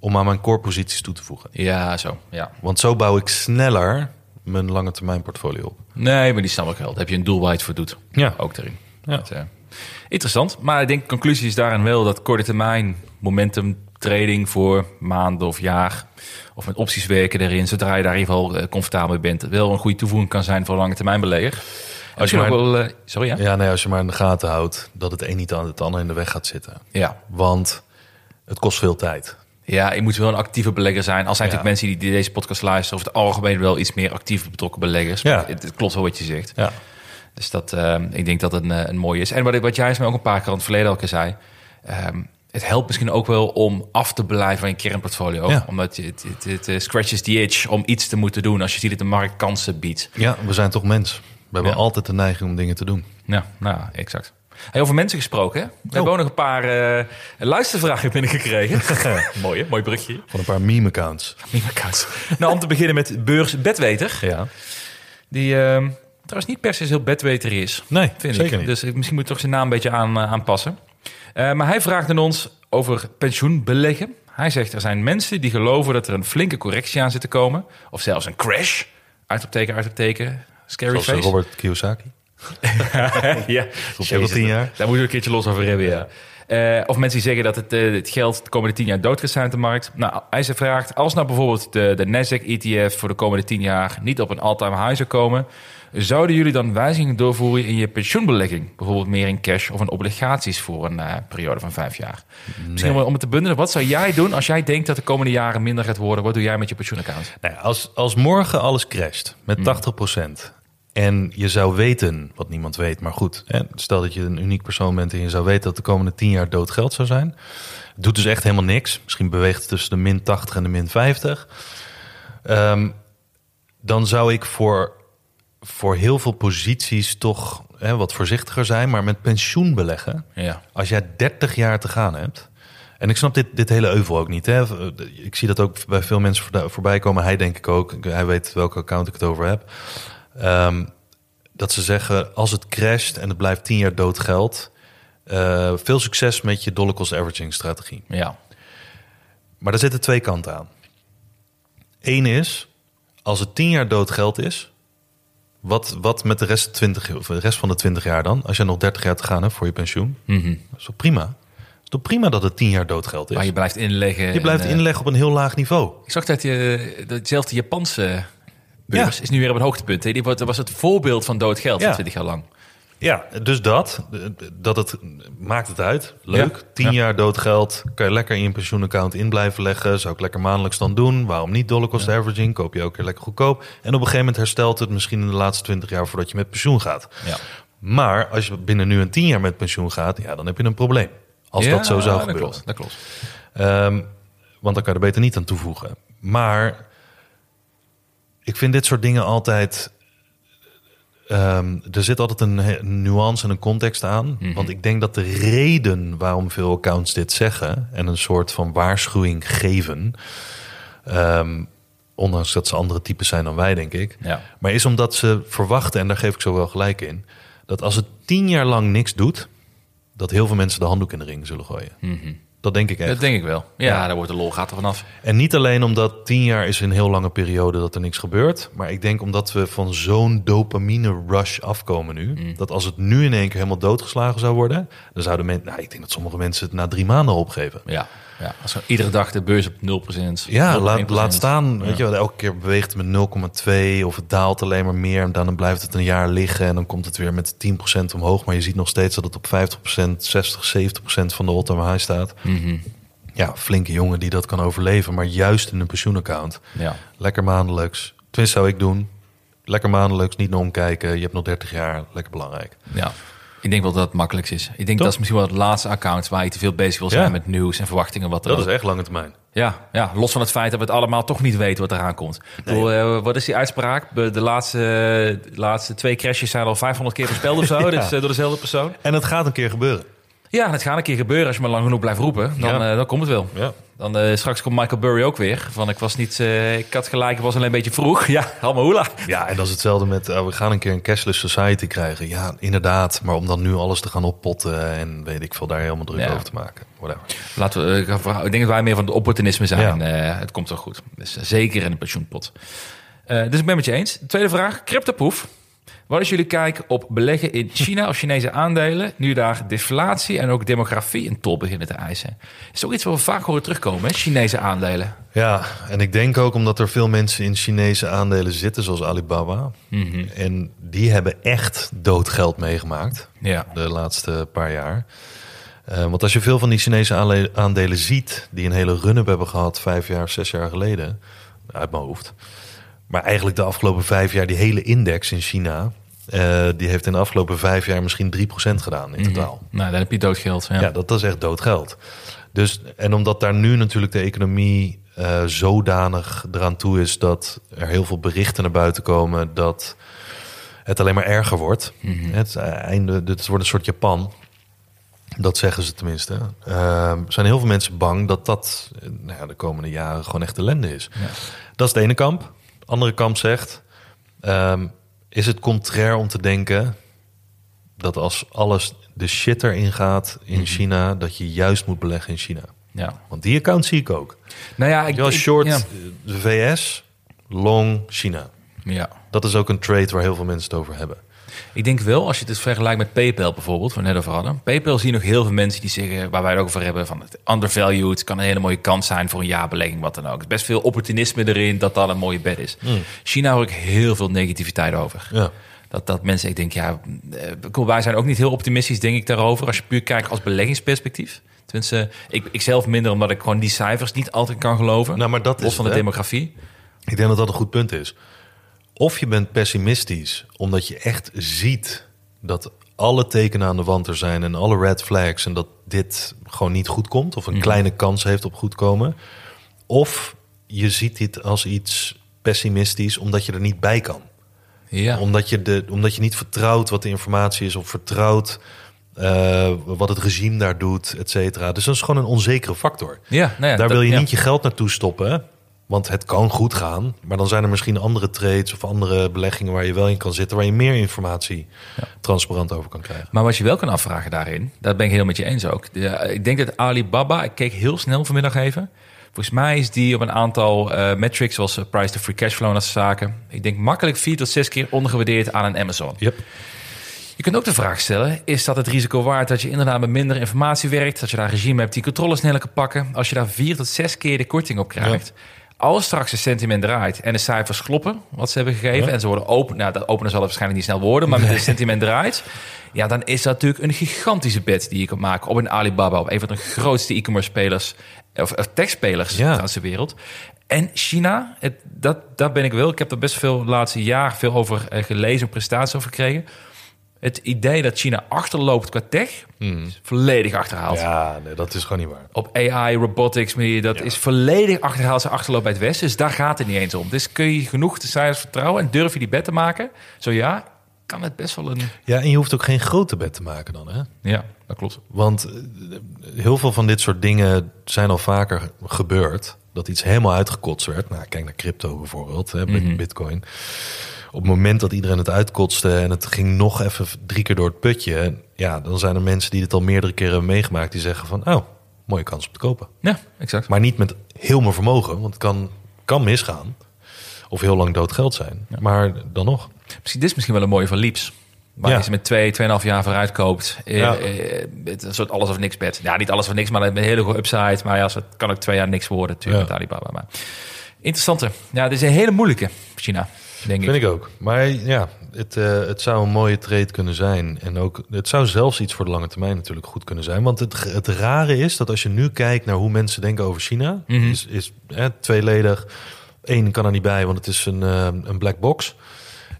om aan mijn core posities toe te voegen. Ja, zo. Ja. Want zo bouw ik sneller mijn lange termijn portfolio op. Nee, maar die snap ik wel. Daar heb je een doel waar je het voor doet. Ja. Ook erin. Ja. Dat, eh, interessant. Maar ik denk conclusie is daarin wel dat korte termijn momentum trading voor maanden of jaar of met opties werken erin, zodra je daar in ieder geval eh, comfortabel mee bent, wel een goede toevoeging kan zijn voor een lange termijn belegger. En Als je maar- wel, eh, sorry ja? Ja, nee, als je maar in de gaten houdt dat het een niet aan het ander in de weg gaat zitten. Ja. Want het kost veel tijd. Ja, je moet wel een actieve belegger zijn. Al zijn Ja. natuurlijk mensen die, die deze podcast luisteren, over het algemeen wel iets meer actief betrokken beleggers. Ja. Het, het klopt wel wat je zegt. Ja. Dus dat, eh, ik denk dat het een, eh, een mooie is. En wat, wat jij mij ook een paar keer aan het verleden al keer zei. ehm, het helpt misschien ook wel om af te blijven van je kernportfolio. Ja. Omdat je, het, het, het, eh, scratches the itch om iets te moeten doen als je ziet dat de markt kansen biedt. ja, we zijn toch mens. We hebben Ja. altijd de neiging om dingen te doen. Ja, nou, exact. Hey, over mensen gesproken, hè? We hebben ook nog een paar eh, luistervragen binnengekregen. Mooi, hè? Mooi brugje. Van een paar meme-accounts. Meme-accounts. nou, om te beginnen met Beurs Bedweter. Ja. Die ehm, trouwens niet per se heel bedweter is. Nee, vind zeker ik. niet. Dus misschien moet ik toch zijn naam een beetje aan, eh, aanpassen. Eh, maar hij vraagt aan ons over pensioenbeleggen. Hij zegt er zijn mensen die geloven dat er een flinke correctie aan zit te komen. Of zelfs een crash. Uitopteken, uitopteken. Scary Zoals eh, face. Robert Kiyosaki. ja, je al tien jaar. Daar moeten we een keertje los over hebben, ja. Of mensen die zeggen dat het, het geld de komende tien jaar dood gaat zijn op de markt. Nou, hij ze vraagt, als nou bijvoorbeeld de, de Nasdaq-ETF voor de komende tien jaar niet op een all-time high zou komen, zouden jullie dan wijzigingen doorvoeren in je pensioenbelegging? Bijvoorbeeld meer in cash of in obligaties voor een eh, periode van vijf jaar. Misschien om, om het te bundelen, wat zou jij doen als jij denkt dat de komende jaren minder gaat worden? Wat doe jij met je pensioenaccount? Nou als, als morgen alles crasht met 80% en je zou weten, wat niemand weet, maar goed, hè, stel dat je een uniek persoon bent en je zou weten dat de komende 10 jaar dood geld zou zijn, het doet dus echt helemaal niks. Misschien beweegt het tussen de min 80 en de min 50. Ehm, dan zou ik voor, voor heel veel posities toch hè, wat voorzichtiger zijn, maar met pensioen beleggen. Ja. Als jij 30 jaar te gaan hebt. En ik snap dit, dit hele euvel ook niet. Hè? Ik zie dat ook bij veel mensen voorbij komen. Hij denk ik ook. Hij weet welke account ik het over heb. Ehm, dat ze zeggen, als het crasht en het blijft 10 jaar dood geld... eh, veel succes met je dollar cost averaging strategie. Ja. Maar daar zitten twee kanten aan. Eén is, als het 10 jaar dood geld is... Wat, wat met de rest, 20, of de rest van de 20 jaar dan? Als je nog 30 jaar te gaan hebt voor je pensioen. Mhm. Dat is toch prima? Het is toch prima dat het 10 jaar dood geld is? Maar je blijft inleggen. Je blijft en, eh, inleggen op een heel laag niveau. Ik zag dat je datzelfde Japanse beurs is nu weer op een hoogtepunt. hè? Die Dat was het voorbeeld van dood geld Ja. 20 jaar lang. Ja, dus dat, dat het maakt het uit. Leuk, Ja. 10 Ja. jaar dood geld. Kan je lekker in je pensioenaccount in blijven leggen. Zou ik lekker maandelijks dan doen. Waarom niet dollar cost averaging? Koop je ook keer lekker goedkoop. En op een gegeven moment herstelt het misschien in de laatste 20 jaar voordat je met pensioen gaat. Ja. Maar als je binnen nu een 10 jaar met pensioen gaat, ja, dan heb je een probleem. Als dat zo zou dat gebeuren. Klopt, dat klopt. Ehm, want dan kan je er beter niet aan toevoegen. Maar ik vind dit soort dingen altijd. Ehm, er zit altijd een nuance en een context aan. Want ik denk dat de reden waarom veel accounts dit zeggen en een soort van waarschuwing geven. ehm, ondanks dat ze andere types zijn dan wij, denk ik. Ja. Maar is omdat ze verwachten, en daar geef ik zo wel gelijk in, dat als het tien jaar lang niks doet, dat heel veel mensen de handdoek in de ring zullen gooien. Dat denk ik echt. Dat denk ik wel. Ja, Ja. daar wordt de lol gaat er vanaf. En niet alleen omdat tien jaar is een heel lange periode dat er niks gebeurt. Maar ik denk omdat we van zo'n dopamine rush afkomen nu. Mm. Dat als het nu in één keer helemaal doodgeslagen zou worden. Dan zouden mensen, nou, ik denk dat sommige mensen het na drie maanden opgeven. Ja. Ja. Als we iedere dag de beurs op 0%. Ja, 0,1%. laat, laat staan. Weet je, wel, elke keer beweegt het met 0,2 of het daalt alleen maar meer. En dan blijft het een jaar liggen en dan komt het weer met 10% omhoog. Maar je ziet nog steeds dat het op 50%, 60, 70% van de all-time high staat. Mhm. Ja, flinke jongen die dat kan overleven. Maar juist in een pensioenaccount. Ja. Lekker maandelijks. Tenminste zou ik doen. Lekker maandelijks, niet naar omkijken. Je hebt nog 30 jaar, lekker belangrijk. ja. Ik denk wel dat het makkelijkst is. Ik denk dat is misschien wel het laatste account waar je te veel bezig wil zijn Ja. met nieuws en verwachtingen. Wat er Dat is echt lange termijn. Ja, ja, los van het feit dat we het allemaal toch niet weten wat eraan komt. Bedoel, eh, wat is die uitspraak? De laatste, de laatste twee crashes zijn al 500 keer voorspeld of zo. Ja. Dus, eh, door dezelfde persoon. En het gaat een keer gebeuren. Ja, het gaat een keer gebeuren als je maar lang genoeg blijft roepen. Dan, Ja. eh, dan komt het wel. Ja. Dan eh, straks komt Michael Burry ook weer. Van ik was niet, eh, ik had gelijk, ik was alleen een beetje vroeg. Ja, allemaal hoela. Ja, en dat is hetzelfde met uh, we gaan een keer een cashless society krijgen. Ja, inderdaad. Maar om dan nu alles te gaan oppotten en weet ik veel daar helemaal druk Ja. over te maken. Whatever. Laten we, ik denk dat wij meer van het opportunisme zijn. Ja. Het komt wel goed. Dus zeker in de pensioenpot. Dus ik ben met je eens. Tweede vraag, cryptopoef. Wat is jullie kijk op beleggen in China of Chinese aandelen... nu daar deflatie en ook demografie een tol beginnen te eisen? Is ook iets wat we vaak horen terugkomen, hè? Chinese aandelen. Ja, en ik denk ook omdat er veel mensen in Chinese aandelen zitten, zoals Alibaba. En die hebben echt doodgeld meegemaakt Ja. de laatste paar jaar. Eh, want als je veel van die Chinese aandelen, aandelen ziet, die een hele run-up hebben gehad vijf jaar, zes jaar geleden, uit mijn hoofd. Maar eigenlijk de afgelopen vijf jaar, die hele index in China, eh, die heeft in de afgelopen vijf jaar misschien 3% gedaan in totaal. Nou, dan heb je doodgeld. Ja. Ja, dat, dat is echt dood geld. Dus, en omdat daar nu natuurlijk de economie eh, zodanig eraan toe is dat er heel veel berichten naar buiten komen dat het alleen maar erger wordt. Het einde, dit wordt een soort Japan. Dat zeggen ze tenminste. Eh, zijn heel veel mensen bang dat dat eh, nou ja, de komende jaren gewoon echt ellende is. Dat is de ene kamp. De andere kamp zegt: ehm, is het contrair om te denken dat als alles de shit erin gaat in China, dat je juist moet beleggen in China. Ja. Want die account zie ik ook. Nou ja, ik... Ik- short Ja. de VS, long China. ja. Dat is ook een trade waar heel veel mensen het over hebben. Ik denk wel, als je het vergelijkt met PayPal bijvoorbeeld, waar we net over hadden. PayPal zie je nog heel veel mensen die zeggen, waar wij het ook over hebben, van het undervalued, kan een hele mooie kans zijn voor een jaarbelegging, wat dan ook. Er is best veel opportunisme erin dat dat een mooie bed is. China hoor ik heel veel negativiteit over. Ja. Dat, dat mensen, ik denk, ja, eh, wij zijn ook niet heel optimistisch, denk ik, daarover. Als je puur kijkt als beleggingsperspectief. Tenminste, ik, ik zelf minder, omdat ik gewoon die cijfers niet altijd kan geloven. Nou, maar dat los is van de het, demografie. Ik denk dat dat een goed punt is. Of je bent pessimistisch omdat je echt ziet dat alle tekenen aan de wand er zijn en alle red flags en dat dit gewoon niet goed komt of een Mhm. kleine kans heeft op goed komen. Of je ziet dit als iets pessimistisch omdat je er niet bij kan. Ja. Omdat, je de, omdat je niet vertrouwt wat de informatie is of vertrouwt eh, wat het regime daar doet, et cetera. Dus dat is gewoon een onzekere factor. ja, nou ja, Daar dat- wil je ja. niet je geld naartoe stoppen. Want het kan goed gaan. Maar dan zijn er misschien andere trades of andere beleggingen waar je wel in kan zitten. Waar je meer informatie transparant over kan krijgen. Maar wat je wel kan afvragen daarin, dat ben ik heel met je eens ook. Ik denk dat Alibaba, ik keek heel snel vanmiddag even. Volgens mij is die op een aantal eh, metrics, zoals eh, price to free cash flow en dat soort zaken. Ik denk makkelijk vier tot zes keer ondergewaardeerd aan een Amazon. Yep. Je kunt ook de vraag stellen, is dat het risico waard dat je inderdaad met minder informatie werkt? Dat je daar een regime hebt die controle sneller kan pakken? Als je daar vier tot zes keer de korting op krijgt. Als straks het sentiment draait en de cijfers kloppen, wat ze hebben gegeven, Ja. en ze worden open, nou, dat openen zal het waarschijnlijk niet snel worden, maar met het sentiment draait, ja, dan is dat natuurlijk een gigantische bet die je kan maken op een Alibaba, op een van de grootste e-commerce spelers, of, of tech-spelers Ja. ter wereld. En China, het, dat, daar ben ik wel. Ik heb er best veel laatste jaar veel over eh, gelezen, prestaties over gekregen. Het idee dat China achterloopt qua tech, is volledig achterhaald. Ja, nee, dat is gewoon niet waar. Op AI, robotics, dat is volledig achterhaald. Ze achterloopt bij het Westen. Dus daar gaat het niet eens om. Dus kun je genoeg de cijfers vertrouwen en durf je die bet te maken? Zo ja, kan het best wel een... Ja, en je hoeft ook geen grote bet te maken dan. Hè? Ja, dat klopt. Want eh, heel veel van dit soort dingen zijn al vaker gebeurd. Dat iets helemaal uitgekotst werd. Nou, kijk naar crypto bijvoorbeeld, hè, bit- bitcoin. Op het moment dat iedereen het uitkotste en het ging nog even drie keer door het putje. Ja, dan zijn er mensen die dit al meerdere keren hebben meegemaakt. Die zeggen van, oh, mooie kans om te kopen. Ja, exact. Maar niet met heel mijn vermogen, want het kan, kan misgaan. Of heel lang dood geld zijn. Maar dan nog. Misschien, dit is misschien wel een mooie van Leaps. Waar Ja. je ze met twee, tweeënhalf jaar vooruit koopt. Eh, Ja. eh, het een soort alles of niks bed. Ja, niet alles of niks, maar met een hele goede upside. Maar ja, het kan ook twee jaar niks worden natuurlijk met Alibaba. Maar interessante. Ja, dit is een hele moeilijke, China, denk ik. Vind ik ook. Maar ja, het, eh, het zou een mooie trade kunnen zijn. En ook, het zou zelfs iets voor de lange termijn natuurlijk goed kunnen zijn. Want het, het rare is dat als je nu kijkt naar hoe mensen denken over China, Mhm. is, is hè, tweeledig. Eén kan er niet bij, want het is een, eh, een black box.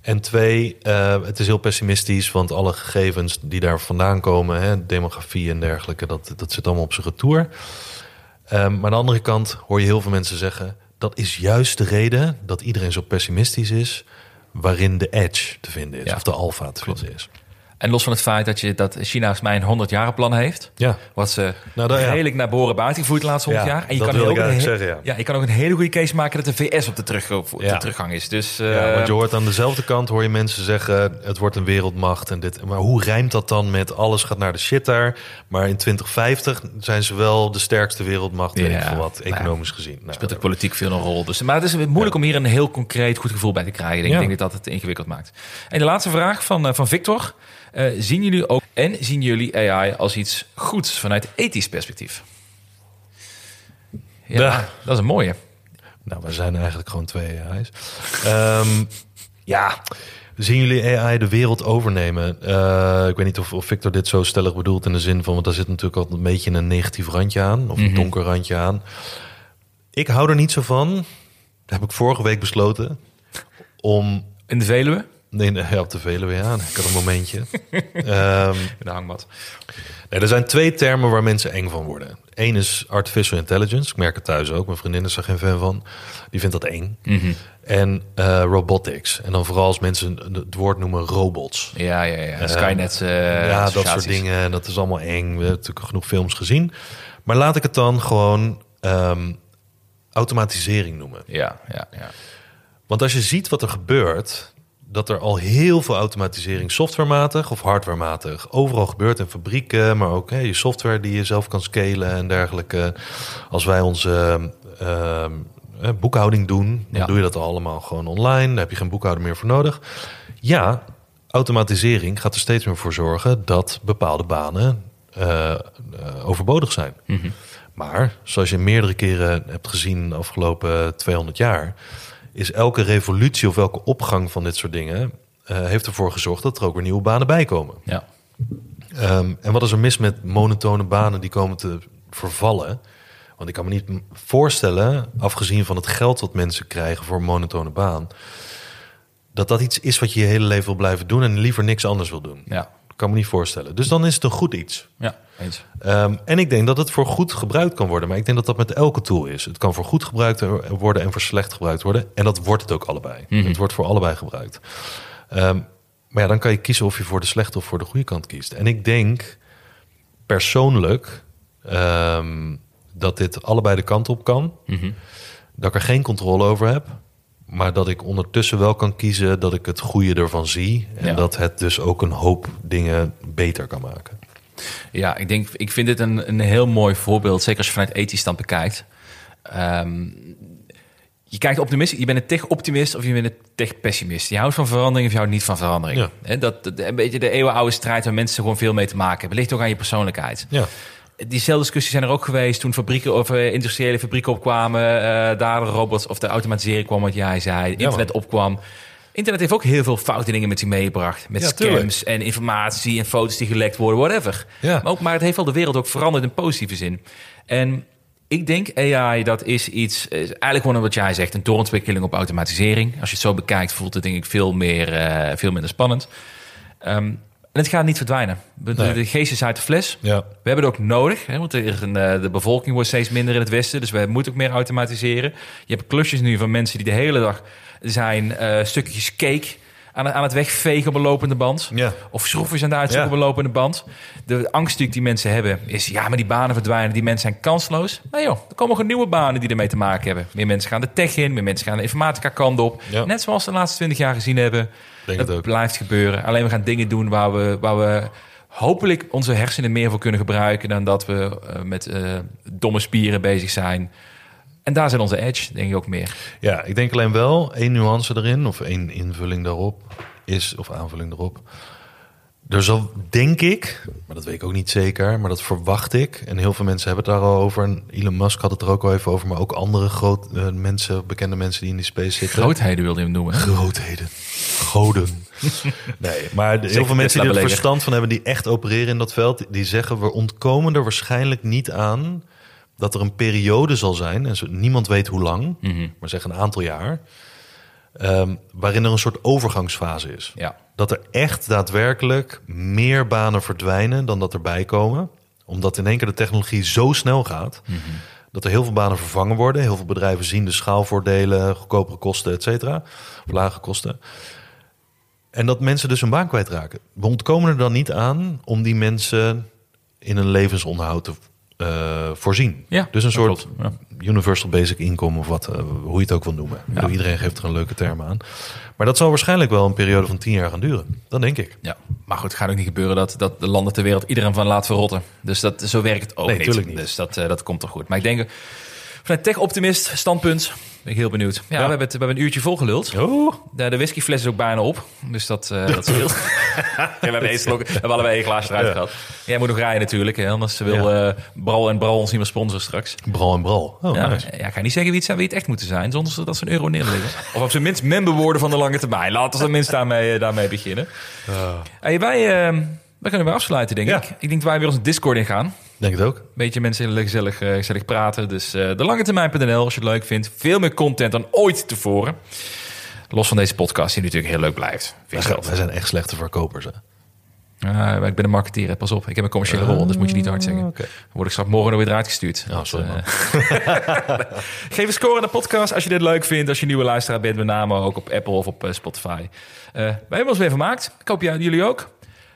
En twee, eh, het is heel pessimistisch, want alle gegevens die daar vandaan komen, hè, demografie en dergelijke, dat, dat zit allemaal op zijn retour. Ehm, maar aan de andere kant hoor je heel veel mensen zeggen, dat is juist de reden dat iedereen zo pessimistisch is, waarin de edge te vinden is, Ja. of de alpha te vinden is. En los van het feit dat, je, dat China volgens mij een 100 jaren plan heeft. Ja, Wat ze Nou, dat- ja. redelijk naar behoren hebben uitgevoerd de laatste 100 Ja, jaar. En je dat kan wil ook ik een zeggen, ja. je kan ook een hele goede case maken dat de VS op de, terug, op de Ja. teruggang is. Dus ja, eh, want je hoort aan dezelfde kant hoor je mensen zeggen, het wordt een wereldmacht en dit. Maar hoe rijmt dat dan met alles gaat naar de shit daar? Maar in 2050 zijn ze wel de sterkste wereldmacht, weet Ja, ik veel wat, nou ja. economisch gezien. Nou, speelt ook politiek veel een rol. Dus, maar het is moeilijk om hier een heel concreet goed gevoel bij te krijgen. Ik Ja. denk dat dat het ingewikkeld maakt. En de laatste vraag van, eh, van Victor. Eh, zien jullie ook en zien jullie AI als iets goeds vanuit ethisch perspectief? Ja, Ja. dat is een mooie. Nou, we zijn eigenlijk gewoon twee AI's. Ehm, ja, zien jullie AI de wereld overnemen? Eh, ik weet niet of, of Victor dit zo stellig bedoelt in de zin van... want daar zit natuurlijk altijd een beetje een negatief randje aan... of een Mhm. donker randje aan. Ik hou er niet zo van. Dat heb ik vorige week besloten. Om... In de Veluwe? Nee, nee op de Veluwe, ja. Ik had een momentje. Ehm, In de hangmat. Nee, er zijn twee termen waar mensen eng van worden. Eén is artificial intelligence. Ik merk het thuis ook. Mijn vriendin is er geen fan van. Die vindt dat eng. Mhm. En eh, robotics. En dan vooral als mensen het woord noemen robots. Ja, ja, ja. Skynet. eh, ja, dat soort dingen. En dat is allemaal eng. We hebben natuurlijk genoeg films gezien. Maar laat ik het dan gewoon ehm, automatisering noemen. Ja, ja, ja. Want als je ziet wat er gebeurt, dat er al heel veel automatisering softwarematig of hardwarematig overal gebeurt in fabrieken, maar ook hè, je software die je zelf kan scalen en dergelijke. Als wij onze ehm, eh, boekhouding doen, dan Ja. doe je dat allemaal gewoon online. Daar heb je geen boekhouder meer voor nodig. Ja, automatisering gaat er steeds meer voor zorgen dat bepaalde banen eh, eh, overbodig zijn. Maar zoals je meerdere keren hebt gezien de afgelopen 200 jaar, is elke revolutie of elke opgang van dit soort dingen eh, heeft ervoor gezorgd dat er ook weer nieuwe banen bij komen. Ja. Ehm, en wat is er mis met monotone banen die komen te vervallen? Want ik kan me niet voorstellen, afgezien van het geld wat mensen krijgen voor een monotone baan, dat dat iets is wat je je hele leven wil blijven doen en liever niks anders wil doen. Ja. Ik kan me niet voorstellen. Dus dan is het een goed iets. Ja, Ehm, en ik denk dat het voor goed gebruikt kan worden. Maar ik denk dat dat met elke tool is. Het kan voor goed gebruikt worden en voor slecht gebruikt worden. En dat wordt het ook allebei. Mhm. Het wordt voor allebei gebruikt. Ehm, maar ja, dan kan je kiezen of je voor de slechte of voor de goede kant kiest. En ik denk persoonlijk ehm, dat dit allebei de kant op kan. Mhm. Dat ik er geen controle over heb. Maar dat ik ondertussen wel kan kiezen dat ik het goede ervan zie. En Ja. dat het dus ook een hoop dingen beter kan maken. Ja, ik denk, ik vind dit een, een heel mooi voorbeeld, zeker als je vanuit ethisch stand bekijkt. Ehm, je kijkt optimist, je bent een tech-optimist of je bent een tech-pessimist. Je houdt van verandering of je houdt niet van verandering. Ja. Dat, een beetje de eeuwenoude strijd waar mensen gewoon veel mee te maken hebben. Ligt ook aan je persoonlijkheid. Ja. Diezelfde discussies zijn er ook geweest toen fabrieken of eh, industriële fabrieken opkwamen. eh, daar de robots of de automatisering kwam, wat jij zei. Internet opkwam. Internet heeft ook heel veel foute dingen met zich meegebracht. Met Ja, scams en informatie en foto's die gelekt worden, whatever. Ja. Maar, ook, maar het heeft wel de wereld ook veranderd in positieve zin. En ik denk AI, dat is iets, is eigenlijk gewoon wat jij zegt, een doorontwikkeling op automatisering. Als je het zo bekijkt, voelt het denk ik veel, meer, eh, veel minder spannend. Ehm, en het gaat niet verdwijnen. De, Nee. de geest is uit de fles. Ja. We hebben het ook nodig, hè, want er eh, de bevolking wordt steeds minder in het westen. Dus we moeten ook meer automatiseren. Je hebt klusjes nu van mensen die de hele dag zijn eh, stukjes cake aan, het- aan het wegvegen op een lopende band. Ja. Of schroefjes aan het uitzoeken Ja. op een lopende band. De angst die mensen hebben is... ja, maar die banen verdwijnen, die mensen zijn kansloos. Nou joh, er komen gewoon nieuwe banen die ermee te maken hebben. Meer mensen gaan de tech in, meer mensen gaan de informatica kant op. Ja. Net zoals we de laatste twintig jaar gezien hebben. Denk dat het blijft gebeuren. Alleen we gaan dingen doen waar we, waar we hopelijk onze hersenen meer voor kunnen gebruiken... dan dat we eh, met eh, domme spieren bezig zijn. En daar zijn onze edge, denk ik ook meer. Ja, ik denk alleen wel één nuance erin, of één invulling daarop, is, of aanvulling erop. Er zal, denk ik, maar dat weet ik ook niet zeker, maar dat verwacht ik. En heel veel mensen hebben het daar al over. En Elon Musk had het er ook al even over, maar ook andere groot, eh, mensen, bekende mensen die in die space zitten. Grootheden wilde je hem noemen. hè? Grootheden. Goden. Nee, maar heel veel mensen die er verstand van hebben, die echt opereren in dat veld, die zeggen we ontkomen er waarschijnlijk niet aan dat er een periode zal zijn, en niemand weet hoe lang, Mhm. maar zeg een aantal jaar, ehm, waarin er een soort overgangsfase is. Ja. Dat er echt daadwerkelijk meer banen verdwijnen dan dat erbij komen, omdat in één keer de technologie zo snel gaat. Dat er heel veel banen vervangen worden. Heel veel bedrijven zien de schaalvoordelen, goedkopere kosten, et cetera. Of lage kosten. En dat mensen dus hun baan kwijtraken. We ontkomen er dan niet aan om die mensen in een levensonderhoud te eh, voorzien. Ja, dus een soort universal basic income of wat, eh, hoe je het ook wil noemen. Iedereen geeft er een leuke term aan. Maar dat zal waarschijnlijk wel een periode van tien jaar gaan duren. Dat denk ik. Ja, maar goed, het gaat ook niet gebeuren dat, dat de landen ter wereld iedereen van laat verrotten. Dus dat, zo werkt het ook Nee, niet. Dus dat, eh, dat komt toch goed. Maar ik denk, vanuit tech-optimist standpunt, ben ik heel benieuwd. Ja, We, hebben het, we hebben een uurtje volgeluld. Oh, De, de whiskyfles is ook bijna op. Dus dat, eh dat scheelt. ja, we hebben één slok, we hebben allebei één glaasje eruit Ja. gehad. Jij moet nog rijden natuurlijk. Hè, anders wil eh Bral en Bral ons niet meer sponsoren straks. bral en bral. Oh, ja, nice. ja, ik ga niet zeggen wie het, zijn, wie het echt moeten zijn. Zonder dat ze een euro neerleggen. of op zijn minst member worden van de lange termijn. Laten we tenminste daarmee, eh, daarmee beginnen. Hey, wij, wij kunnen weer afsluiten, denk Ja. ik. Ik denk dat wij weer onze Discord in gaan. Denk het ook. Beetje mensen heel gezellig, eh, gezellig praten. Dus eh de lange termijn.nl als je het leuk vindt. Veel meer content dan ooit tevoren. Los van deze podcast, die natuurlijk heel leuk blijft. Vind ik zijn, zelf. wij zijn echt slechte verkopers. Hè? Ik ben een marketeer, hè. pas op. Ik heb een commerciële rol, dus moet je niet te hard zeggen. Ah, oké. Dan word ik straks morgen nog weer eruit gestuurd. Oh, Dat, sorry, man. eh, Geef een score aan de podcast als je dit leuk vindt. Als je nieuwe luisteraar bent, met name ook op Apple of op Spotify. Eh, wij hebben ons weer vermaakt. Ik hoop jij- jullie ook.